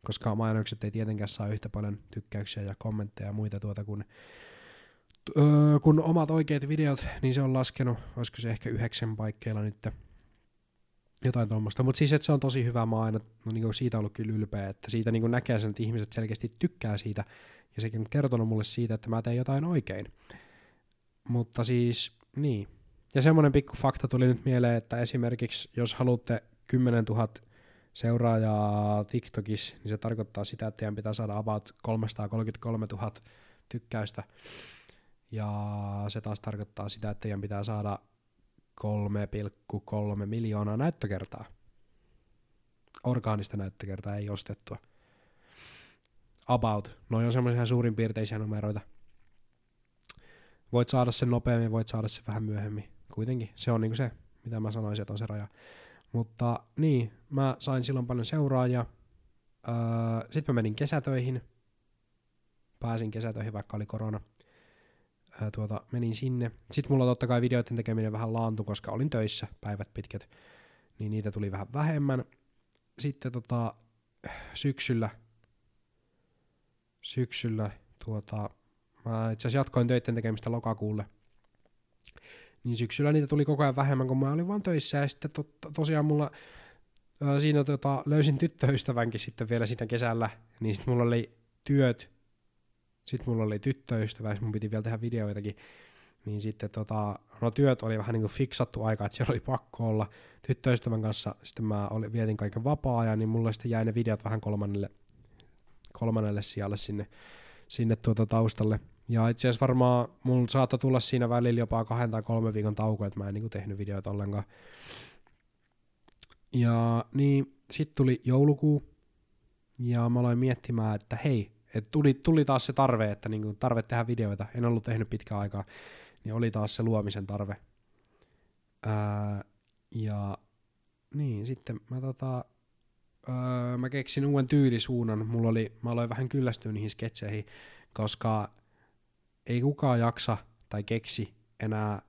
koska mainokset ei tietenkään saa yhtä paljon tykkäyksiä ja kommentteja ja muita tuota kuin öö, kun omat oikeat videot, niin se on laskenut, olisiko se ehkä yhdeksän paikkeilla nyt, jotain tuommoista. Mutta siis, että se on tosi hyvä, mä aina no, niin siitä ollut kyllä ylpeä, että siitä niin näkee sen, että ihmiset selkeästi tykkää siitä, ja sekin on kertonut mulle siitä, että mä teen jotain oikein. Mutta siis, niin. Ja semmoinen pikku fakta tuli nyt mieleen, että esimerkiksi jos haluatte 10 000 seuraajaa TikTokissa, niin se tarkoittaa sitä, että teidän pitää saada about 333 000 tykkäystä. Ja se taas tarkoittaa sitä, että teidän pitää saada 3,3 miljoonaa näyttökertaa. Orgaanista näyttökertaa, ei ostettua. About. Noin on semmoisia suurin piirteisiä numeroita. Voit saada sen nopeammin, voit saada sen vähän myöhemmin. Kuitenkin se on niinku se, mitä mä sanoisin, että on se raja. Mutta niin, mä sain silloin paljon seuraajia. Öö, Sitten mä menin kesätöihin. Pääsin kesätöihin, vaikka oli korona. Öö, tuota, menin sinne. Sitten mulla totta kai videoiden tekeminen vähän laantu, koska olin töissä päivät pitkät. Niin niitä tuli vähän vähemmän. Sitten tota, syksyllä, syksyllä tuota, mä itse asiassa jatkoin töiden tekemistä lokakuulle niin syksyllä niitä tuli koko ajan vähemmän, kun mä olin vaan töissä, ja sitten to, tosiaan mulla ää, siinä tota, löysin tyttöystävänkin sitten vielä siinä kesällä, niin sitten mulla oli työt. Sitten mulla oli tyttöystävä, ja mun piti vielä tehdä videoitakin, niin sitten tota, no työt oli vähän niin kuin fiksattu aika, että siellä oli pakko olla tyttöystävän kanssa, sitten mä oli, vietin kaiken vapaa-ajan, niin mulle sitten jäi ne videot vähän kolmannelle, kolmannelle sijalle sinne, sinne tuota taustalle. Ja itse asiassa varmaan mulla saattaa tulla siinä välillä jopa kahden tai kolmen viikon tauko, että mä en niin tehnyt videoita ollenkaan. Ja niin, sitten tuli joulukuu, ja mä aloin miettimään, että hei, et tuli, tuli taas se tarve, että niinku tarve tehdä videoita, en ollut tehnyt pitkään aikaa, niin oli taas se luomisen tarve. Ää, ja niin, sitten mä tota, ää, mä keksin uuden tyylisuunnan, mulla oli, mä aloin vähän kyllästyä niihin sketseihin, koska ei kukaan jaksa tai keksi enää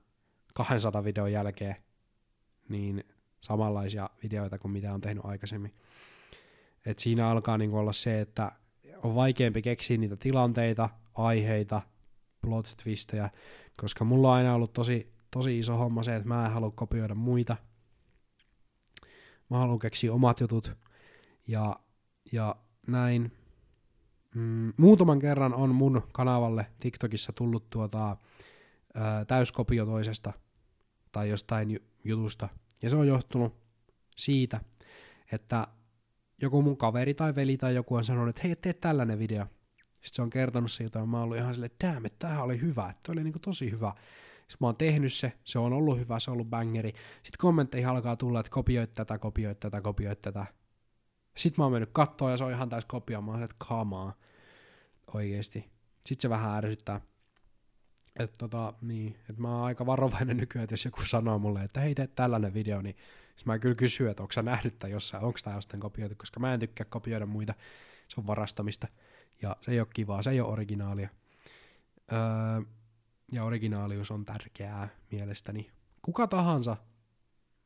200 videon jälkeen niin samanlaisia videoita kuin mitä on tehnyt aikaisemmin. Et siinä alkaa niinku olla se, että on vaikeampi keksiä niitä tilanteita, aiheita, plot twistejä, koska mulla on aina ollut tosi, tosi iso homma se, että mä en halua kopioida muita. Mä haluan keksiä omat jutut ja, ja näin. Mm, muutaman kerran on mun kanavalle TikTokissa tullut tuota, ää, täyskopio toisesta tai jostain jutusta. Ja se on johtunut siitä, että joku mun kaveri tai veli tai joku on sanonut, että hei, tee tällainen video. Sitten se on kertonut se jotain, mä oon ollut ihan silleen, että damn, että tämähän oli hyvä, että oli niinku tosi hyvä. Sitten mä oon tehnyt se, se on ollut hyvä, se on ollut bangeri. Sitten kommentteihin alkaa tulla, että kopioit tätä, kopioit tätä, kopioit tätä. Sitten mä oon mennyt kattoon ja se on ihan täys kopio. Mä oon että kamaa. Oikeesti. Sitten se vähän ärsyttää. Että tota, niin, että mä oon aika varovainen nykyään, että jos joku sanoo mulle, että hei, tee tällainen video, niin mä kyllä kysyn, että onko sä nähnyt tämän jossain, onko tämä jostain kopioitu, koska mä en tykkää kopioida muita, se on varastamista, ja se ei ole kivaa, se ei ole originaalia. Öö, ja originaalius on tärkeää mielestäni. Kuka tahansa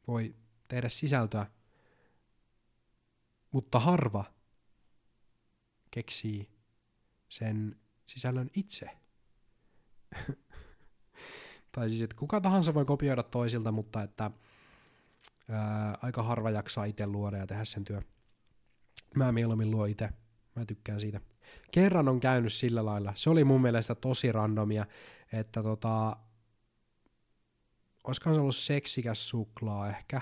voi tehdä sisältöä, mutta harva keksii sen sisällön itse. *laughs* tai siis, että kuka tahansa voi kopioida toisilta, mutta että ää, aika harva jaksaa itse luoda ja tehdä sen työ. Mä mieluummin luo itse. Mä tykkään siitä. Kerran on käynyt sillä lailla. Se oli mun mielestä tosi randomia, että tota, olisikohan se ollut seksikäs suklaa ehkä.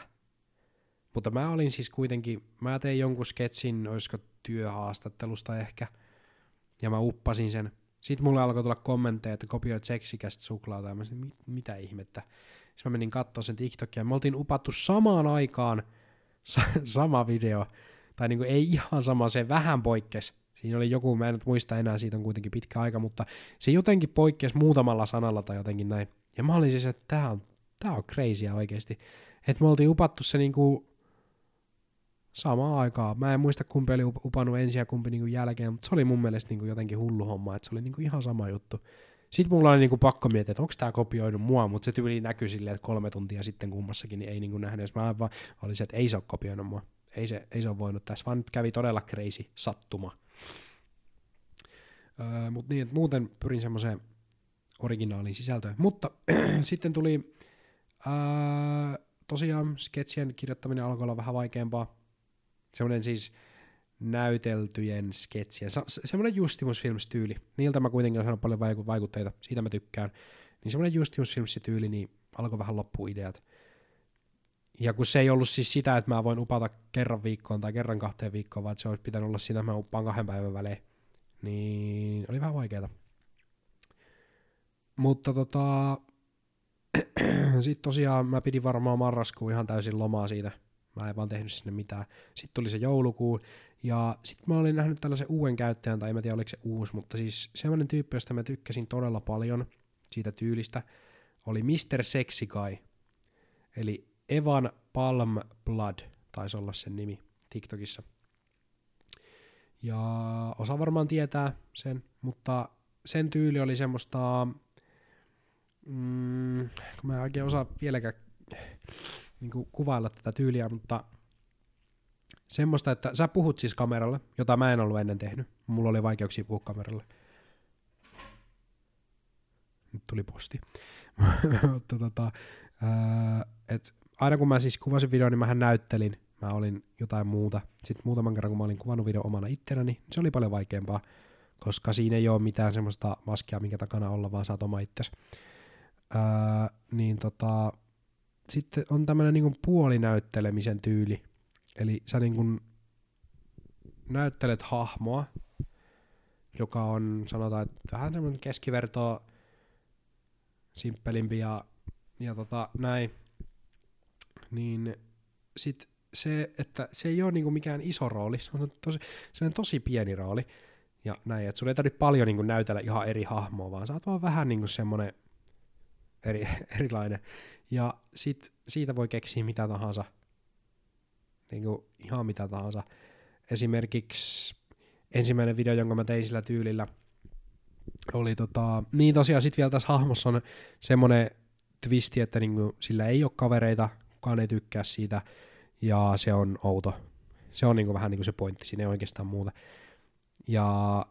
Mutta mä olin siis kuitenkin, mä tein jonkun sketsin, olisiko työhaastattelusta ehkä, ja mä uppasin sen. Sitten mulle alkoi tulla kommentteja, että kopioit seksikästä suklaata, ja mä sanoin, mitä ihmettä. Sitten mä menin katsoa sen TikTokia, me oltiin upattu samaan aikaan sa- sama video, tai niinku ei ihan sama, se vähän poikkes. Siinä oli joku, mä en nyt muista enää, siitä on kuitenkin pitkä aika, mutta se jotenkin poikkesi muutamalla sanalla tai jotenkin näin. Ja mä olin siis, että tää on, tää on crazyä oikeesti. Että me oltiin upattu se niinku samaan aikaan. Mä en muista kumpi oli upannut ensin ja kumpi niinku jälkeen, mutta se oli mun mielestä niinku jotenkin hullu homma, että se oli niinku ihan sama juttu. Sitten mulla oli niinku pakko miettiä, että onko tämä kopioinut mua, mutta se tyyli näkyi silleen, että kolme tuntia sitten kummassakin niin ei niinku nähnyt. Mä vaan olin se, että ei se ole kopioinut mua. Ei se, ei se ole voinut tässä, vaan nyt kävi todella crazy sattuma. Öö, mutta niin, että muuten pyrin semmoiseen originaaliin sisältöön. Mutta *clears throat* sitten tuli öö, tosiaan sketsien kirjoittaminen alkoi olla vähän vaikeampaa. Semmoinen siis näyteltyjen sketsien, se, semmoinen Justimus Films-tyyli. Niiltä mä kuitenkin olen paljon vaikutteita, siitä mä tykkään. Niin semmoinen Justimus Films-tyyli, niin alkoi vähän loppua ideat. Ja kun se ei ollut siis sitä, että mä voin upata kerran viikkoon tai kerran kahteen viikkoon, vaan se olisi pitänyt olla sitä, että mä uppaan kahden päivän välein, niin oli vähän vaikeaa. Mutta tota, *clears throat* sitten tosiaan mä pidin varmaan marraskuun ihan täysin lomaa siitä. Mä en vaan tehnyt sinne mitään. Sitten tuli se joulukuu, ja sitten mä olin nähnyt tällaisen uuden käyttäjän, tai en mä tiedä oliko se uusi, mutta siis semmoinen tyyppi, josta mä tykkäsin todella paljon siitä tyylistä, oli Mr. Guy. Eli Evan Palm Blood taisi olla sen nimi TikTokissa. Ja osa varmaan tietää sen, mutta sen tyyli oli semmoista, mm, kun mä en oikein osaa vieläkään niin kuvailla tätä tyyliä, mutta semmoista, että sä puhut siis kameralle, jota mä en ollut ennen tehnyt. Mulla oli vaikeuksia puhua kameralle. Nyt tuli posti. *laughs* mutta tota, ää, et aina kun mä siis kuvasin videon, niin mä näyttelin, mä olin jotain muuta. Sitten muutaman kerran, kun mä olin kuvannut video omana ittenäni, niin se oli paljon vaikeampaa, koska siinä ei ole mitään semmoista maskia, minkä takana olla, vaan saat oma itsesi. Öö, niin tota, sitten on tämmöinen niin puolinäyttelemisen tyyli. Eli sä niin kuin näyttelet hahmoa, joka on, sanotaan, että vähän semmoinen keskiverto, simppelimpi ja, ja tota, näin. Niin sit se, että se ei ole niinku mikään iso rooli, se on tosi, se on tosi pieni rooli. Ja näin, että sulla ei tarvitse paljon niinku näytellä ihan eri hahmoa, vaan sä oot vaan vähän niinku semmonen eri, *laughs* erilainen. Ja sit siitä voi keksiä mitä tahansa. Niinku ihan mitä tahansa. Esimerkiksi ensimmäinen video, jonka mä tein sillä tyylillä, oli tota, niin tosiaan sit vielä tässä hahmossa on semmonen twisti, että niinku sillä ei ole kavereita, kukaan ei tykkää siitä, ja se on outo. Se on niinku vähän niinku se pointti, siinä ei oikeastaan muuta. Ja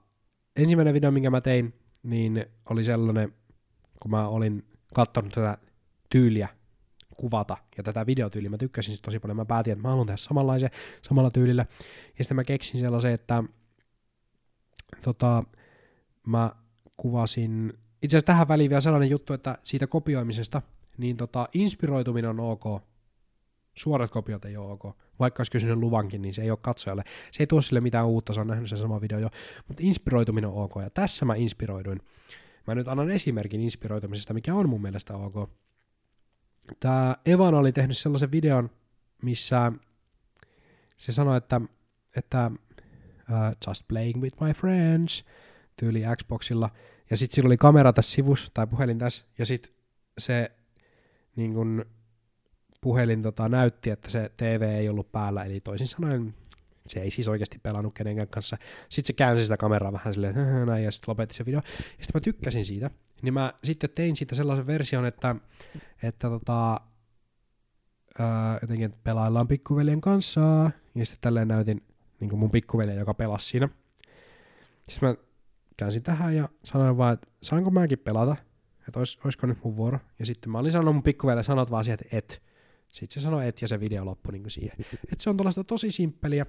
ensimmäinen video, minkä mä tein, niin oli sellainen, kun mä olin katsonut tätä tyyliä kuvata ja tätä videotyyliä, mä tykkäsin sitä tosi paljon, mä päätin, että mä haluan tehdä samanlaisen, samalla tyylillä, ja sitten mä keksin sellaisen, että tota, mä kuvasin, itse asiassa tähän väliin vielä sellainen juttu, että siitä kopioimisesta, niin tota, inspiroituminen on ok, suorat kopiot ei ole ok. Vaikka olisi kysynyt luvankin, niin se ei ole katsojalle. Se ei tuo sille mitään uutta, se on nähnyt sen sama video jo. Mutta inspiroituminen on ok, ja tässä mä inspiroiduin. Mä nyt annan esimerkin inspiroitumisesta, mikä on mun mielestä ok. Tämä Evan oli tehnyt sellaisen videon, missä se sanoi, että, että uh, just playing with my friends, tyyli Xboxilla, ja sitten sillä oli kamera tässä sivussa, tai puhelin tässä, ja sitten se niin kun, puhelin tota, näytti, että se TV ei ollut päällä, eli toisin sanoen se ei siis oikeasti pelannut kenenkään kanssa. Sitten se käänsi sitä kameraa vähän silleen, näin, ja sitten lopetti se video. Ja sitten mä tykkäsin siitä, niin mä sitten tein siitä sellaisen version, että, että tota, ää, jotenkin pelaillaan pikkuveljen kanssa, ja sitten tälleen näytin niin mun pikkuveli, joka pelasi siinä. Sitten mä käänsin tähän ja sanoin vaan, että saanko mäkin pelata, että olis, olisiko nyt mun vuoro. Ja sitten mä olin sanonut mun pikkuvelle, sanot vaan siihen, että et. Sitten se sanoi et ja se video loppui niin siihen. *laughs* Että se on tuollaista tosi simppeliä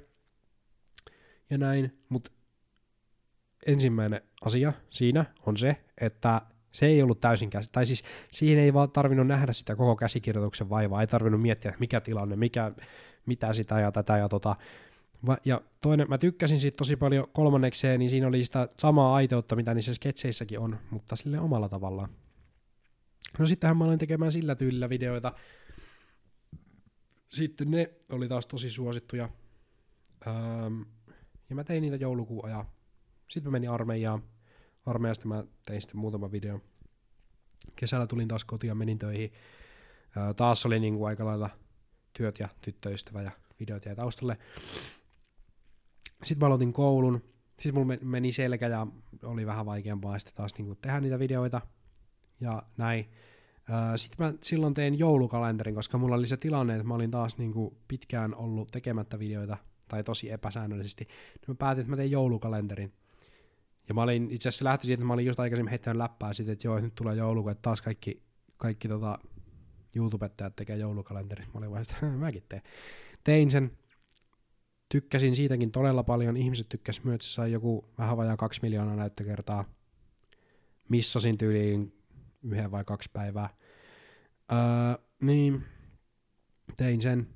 ja näin, mutta ensimmäinen asia siinä on se, että se ei ollut täysin käsi, tai siis siinä ei vaan tarvinnut nähdä sitä koko käsikirjoituksen vaivaa, ei tarvinnut miettiä, mikä tilanne, mikä, mitä sitä ja tätä ja tota. Ja toinen, mä tykkäsin siitä tosi paljon kolmannekseen, niin siinä oli sitä samaa aiteutta, mitä niissä sketseissäkin on, mutta sille omalla tavallaan. No sittenhän mä olin tekemään sillä tyylillä videoita. Sitten ne oli taas tosi suosittuja. Öm, ja mä tein niitä joulukuun ajan. Sitten mä menin armeijaan. Armeijasta mä tein sitten muutama video. Kesällä tulin taas kotiin ja menin töihin. Öö, taas oli niinku aika lailla työt ja tyttöystävä ja videot ja taustalle. Sitten mä aloitin koulun. Sitten mulla meni selkä ja oli vähän vaikeampaa sitten taas niinku tehdä niitä videoita. Ja näin. Sitten mä silloin tein joulukalenterin, koska mulla oli se tilanne, että mä olin taas niinku pitkään ollut tekemättä videoita tai tosi epäsäännöllisesti, niin mä päätin, että mä tein joulukalenterin. Ja mä olin, itse asiassa lähti siitä, että mä olin just aikaisemmin heittänyt läppää siitä, että joo, nyt tulee joulu, että taas kaikki, kaikki tota, YouTubettajat tekee joulukalenterin. Mä olin vaan että mäkin teen. Tein sen, tykkäsin siitäkin todella paljon, ihmiset tykkäs myös, että se sai joku vähän vajaa kaksi miljoonaa näyttökertaa. Missasin tyyliin yhden vai kaksi päivää. Öö, niin, tein sen.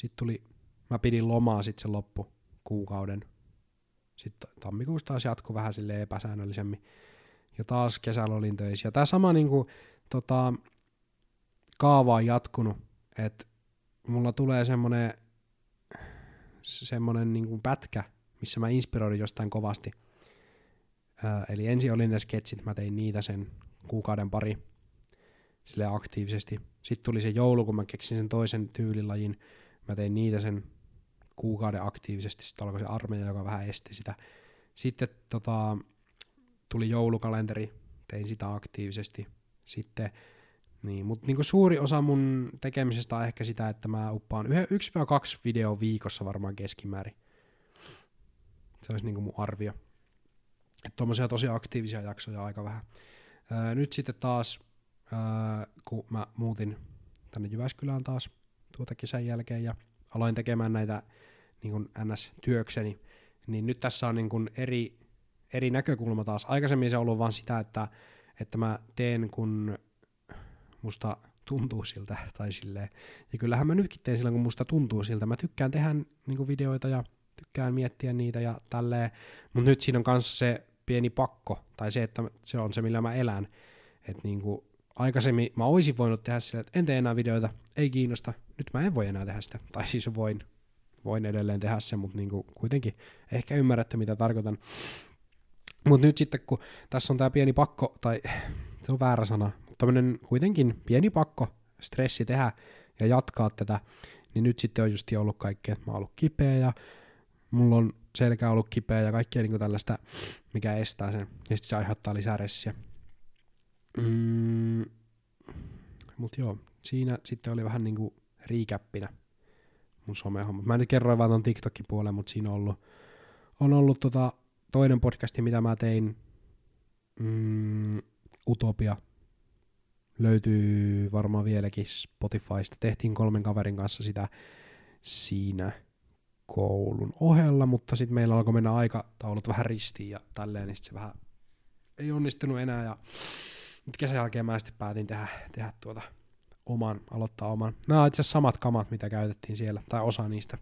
Sitten tuli mä pidin lomaa sitten sen loppu kuukauden. Sitten tammikuussa taas jatkui vähän sille epäsäännöllisemmin. Ja taas kesällä olin töissä. Ja tämä sama niinku, tota, kaava on jatkunut, että mulla tulee semmonen, semmonen niinku pätkä, missä mä inspiroidin jostain kovasti. Ää, eli ensin oli ne sketsit, mä tein niitä sen kuukauden pari sille aktiivisesti. Sitten tuli se joulu, kun mä keksin sen toisen tyylilajin. Mä tein niitä sen kuukauden aktiivisesti, sitten alkoi se armeija, joka vähän esti sitä. Sitten tota, tuli joulukalenteri, tein sitä aktiivisesti. Sitten, niin, mutta niin suuri osa mun tekemisestä on ehkä sitä, että mä uppaan 1-2 video viikossa varmaan keskimäärin. Se olisi niin mun arvio. Tuommoisia tosi aktiivisia jaksoja aika vähän. Öö, nyt sitten taas, öö, kun mä muutin tänne Jyväskylään taas tuota kesän jälkeen ja aloin tekemään näitä niin kuin NS-työkseni, niin nyt tässä on niin kuin eri, eri näkökulma taas. Aikaisemmin se on ollut vaan sitä, että, että mä teen kun musta tuntuu siltä *laughs* tai silleen. Ja kyllähän mä nytkin teen silloin, kun musta tuntuu siltä. Mä tykkään tehdä niin videoita ja tykkään miettiä niitä ja tälleen. Mutta nyt siinä on kanssa se pieni pakko, tai se, että se on se, millä mä elän. Että niin kuin aikaisemmin mä olisin voinut tehdä sillä, että en tee enää videoita, ei kiinnosta, nyt mä en voi enää tehdä sitä. Tai siis voin, voin edelleen tehdä sen, mutta niin kuitenkin ehkä ymmärrätte, mitä tarkoitan. Mutta nyt sitten, kun tässä on tämä pieni pakko, tai se on väärä sana, mutta tämmöinen kuitenkin pieni pakko, stressi tehdä ja jatkaa tätä, niin nyt sitten on just ollut kaikkea, että mä oon ollut kipeä ja mulla on selkä ollut kipeä ja kaikkea niin tällaista, mikä estää sen, ja sitten se aiheuttaa lisää ressiä. Mm, mutta joo, siinä sitten oli vähän niinku riikäppinä mun somehomma. Mä nyt kerroin vaan ton TikTokin puolen, mutta siinä on ollut, on ollut tota toinen podcasti, mitä mä tein, mm, Utopia, löytyy varmaan vieläkin Spotifysta. Tehtiin kolmen kaverin kanssa sitä siinä koulun ohella, mutta sitten meillä alkoi mennä aikataulut vähän ristiin ja tälleen, niin sit se vähän ei onnistunut enää ja nyt kesän jälkeen mä sitten päätin tehdä, tehdä tuota oman, aloittaa oman. Nämä on itse asiassa samat kamat, mitä käytettiin siellä, tai osa niistä,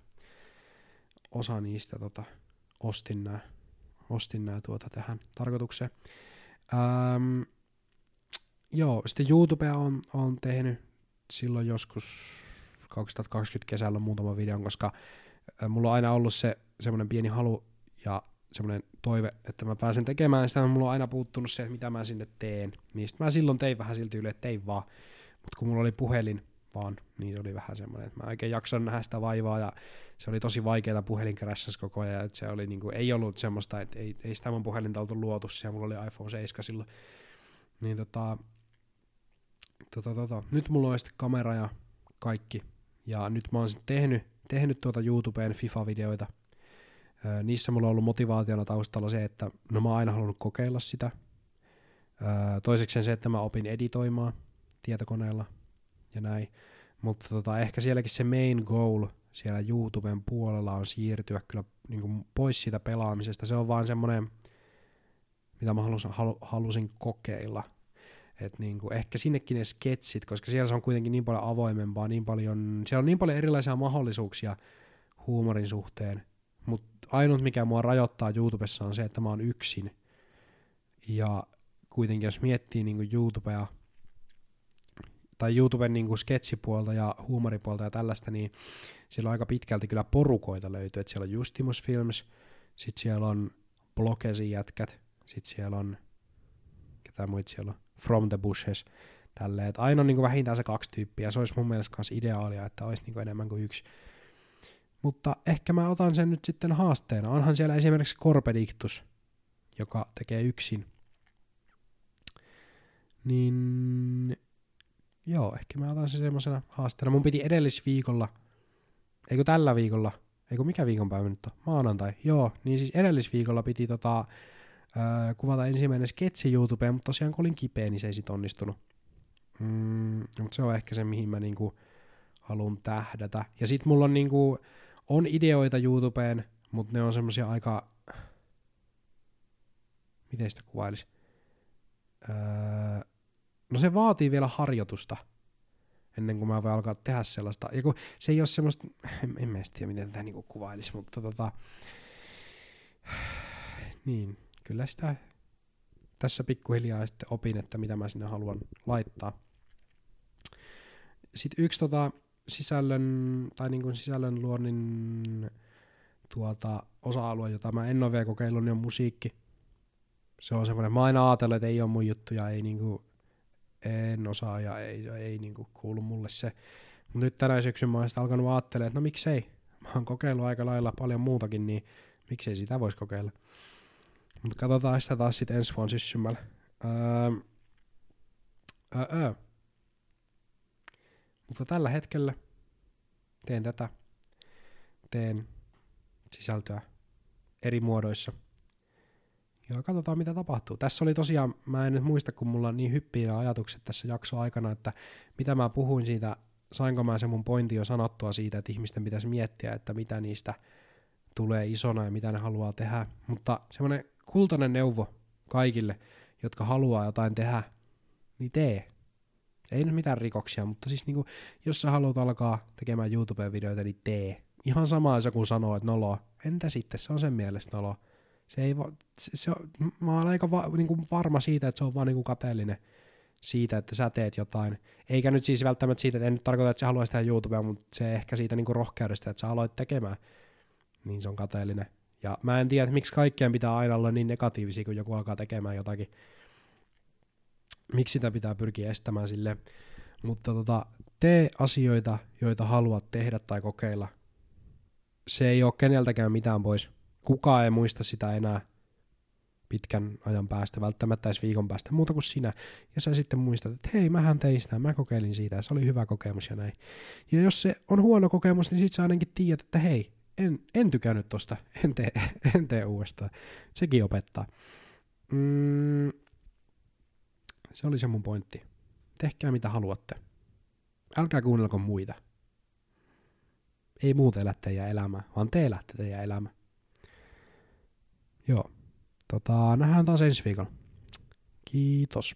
osa niistä tota, ostin nämä, ostin nämä tuota tähän tarkoitukseen. Ähm, joo, sitten YouTubea on, on tehnyt silloin joskus 2020 kesällä muutaman videon, koska mulla on aina ollut se semmoinen pieni halu ja semmoinen toive, että mä pääsen tekemään sitä, mulla on aina puuttunut se, että mitä mä sinne teen. Niin mä silloin tein vähän silti yle, että tein vaan. Mutta kun mulla oli puhelin vaan, niin se oli vähän semmoinen, että mä oikein jaksan nähdä sitä vaivaa ja se oli tosi vaikeaa puhelin koko ajan, että se oli niinku, ei ollut semmoista, että ei, ei sitä mun puhelinta oltu luotu siellä, mulla oli iPhone 7 silloin. Niin tota, tota, tota, nyt mulla on sitten kamera ja kaikki. Ja nyt mä oon sitten tehnyt, tehnyt tuota YouTubeen FIFA-videoita, niissä mulla on ollut motivaationa taustalla se, että no mä oon aina halunnut kokeilla sitä. toiseksi se, että mä opin editoimaan tietokoneella ja näin. Mutta tota, ehkä sielläkin se main goal siellä YouTuben puolella on siirtyä kyllä niin kuin pois siitä pelaamisesta. Se on vaan semmoinen, mitä mä halusin, halu, halusin kokeilla. Et niin kuin, ehkä sinnekin ne sketsit, koska siellä se on kuitenkin niin paljon avoimempaa, niin paljon, siellä on niin paljon erilaisia mahdollisuuksia huumorin suhteen, ainut mikä mua rajoittaa YouTubessa on se, että mä oon yksin. Ja kuitenkin jos miettii niin YouTubea, tai YouTuben niin sketsipuolta ja huumoripuolta ja tällaista, niin siellä on aika pitkälti kyllä porukoita löytyy. Et siellä on Justimus Films, sitten siellä on Blokesin jätkät, sitten siellä on, ketä muita siellä on, From the Bushes, tälleen. Et aina on niin vähintään se kaksi tyyppiä, se olisi mun mielestä myös ideaalia, että olisi niin enemmän kuin yksi. Mutta ehkä mä otan sen nyt sitten haasteena. Onhan siellä esimerkiksi Korpediktus, joka tekee yksin. Niin joo, ehkä mä otan sen semmoisena haasteena. Mun piti edellisviikolla, eikö tällä viikolla, eikö mikä viikonpäivä nyt on? Maanantai, joo. Niin siis edellisviikolla piti tota, äh, kuvata ensimmäinen sketsi YouTubeen, mutta tosiaan kun olin kipeä, niin se ei sit onnistunut. Mm, mutta se on ehkä se, mihin mä niinku haluan tähdätä. Ja sit mulla on niinku, on ideoita YouTubeen, mutta ne on semmosia aika... Miten sitä kuvailisi? Öö, no se vaatii vielä harjoitusta ennen kuin mä voin alkaa tehdä sellaista. Ja kun se ei ole semmoista, en, en mä tiedä miten tätä niinku kuvailisi, mutta tota, niin, kyllä sitä tässä pikkuhiljaa sitten opin, että mitä mä sinne haluan laittaa. Sitten yksi tota, sisällön, tai niin kuin sisällön luonnin tuota, osa-alue, jota mä en ole vielä kokeillut, niin on musiikki. Se on semmoinen, mä aina ajatellut, että ei ole mun juttu ja ei niinku, en osaa ja ei, ei niinku kuulu mulle se. Mutta nyt tänä syksyn mä oon alkanut ajattelemaan, että no miksei. Mä oon kokeillut aika lailla paljon muutakin, niin miksei sitä voisi kokeilla. Mutta katsotaan sitä taas sitten ensi vuonna syssymällä. Öö, öö, öö. Mutta tällä hetkellä teen tätä, teen sisältöä eri muodoissa. Ja katsotaan mitä tapahtuu. Tässä oli tosiaan, mä en nyt muista, kun mulla on niin hyppiä ajatukset tässä jakso aikana, että mitä mä puhuin siitä, sainko mä sen mun pointin jo sanottua siitä, että ihmisten pitäisi miettiä, että mitä niistä tulee isona ja mitä ne haluaa tehdä. Mutta semmoinen kultainen neuvo kaikille, jotka haluaa jotain tehdä, niin tee. Ei nyt mitään rikoksia, mutta siis niinku, jos sä haluat alkaa tekemään YouTube-videoita, niin tee. Ihan sama, jos joku sanoo, että nolo. Entä sitten, se on sen mielestä nolo. Se ei va- se, se on, mä olen aika va- niinku varma siitä, että se on vaan niinku kateellinen siitä, että sä teet jotain. Eikä nyt siis välttämättä siitä, että en nyt tarkoita, että sä haluaisit tehdä YouTubea, mutta se ehkä siitä niinku rohkeudesta, että sä aloit tekemään, niin se on kateellinen. Ja mä en tiedä, että miksi kaikkien pitää aina olla niin negatiivisia, kun joku alkaa tekemään jotakin. Miksi sitä pitää pyrkiä estämään sille. Mutta tota, tee asioita, joita haluat tehdä tai kokeilla. Se ei ole keneltäkään mitään pois. Kukaan ei muista sitä enää pitkän ajan päästä, välttämättä edes viikon päästä, muuta kuin sinä. Ja sä sitten muistat, että hei, mähän tein sitä, mä kokeilin siitä, ja se oli hyvä kokemus ja näin. Ja jos se on huono kokemus, niin sit sä ainakin tiedät, että hei, en, en tykännyt tosta, en tee, *laughs* en tee uudestaan. Sekin opettaa. Mm, se oli se mun pointti. Tehkää mitä haluatte. Älkää kuunnelko muita. Ei muut elä teidän elämää, vaan te elätte teidän elämää. Joo. Tota, nähdään taas ensi viikolla. Kiitos.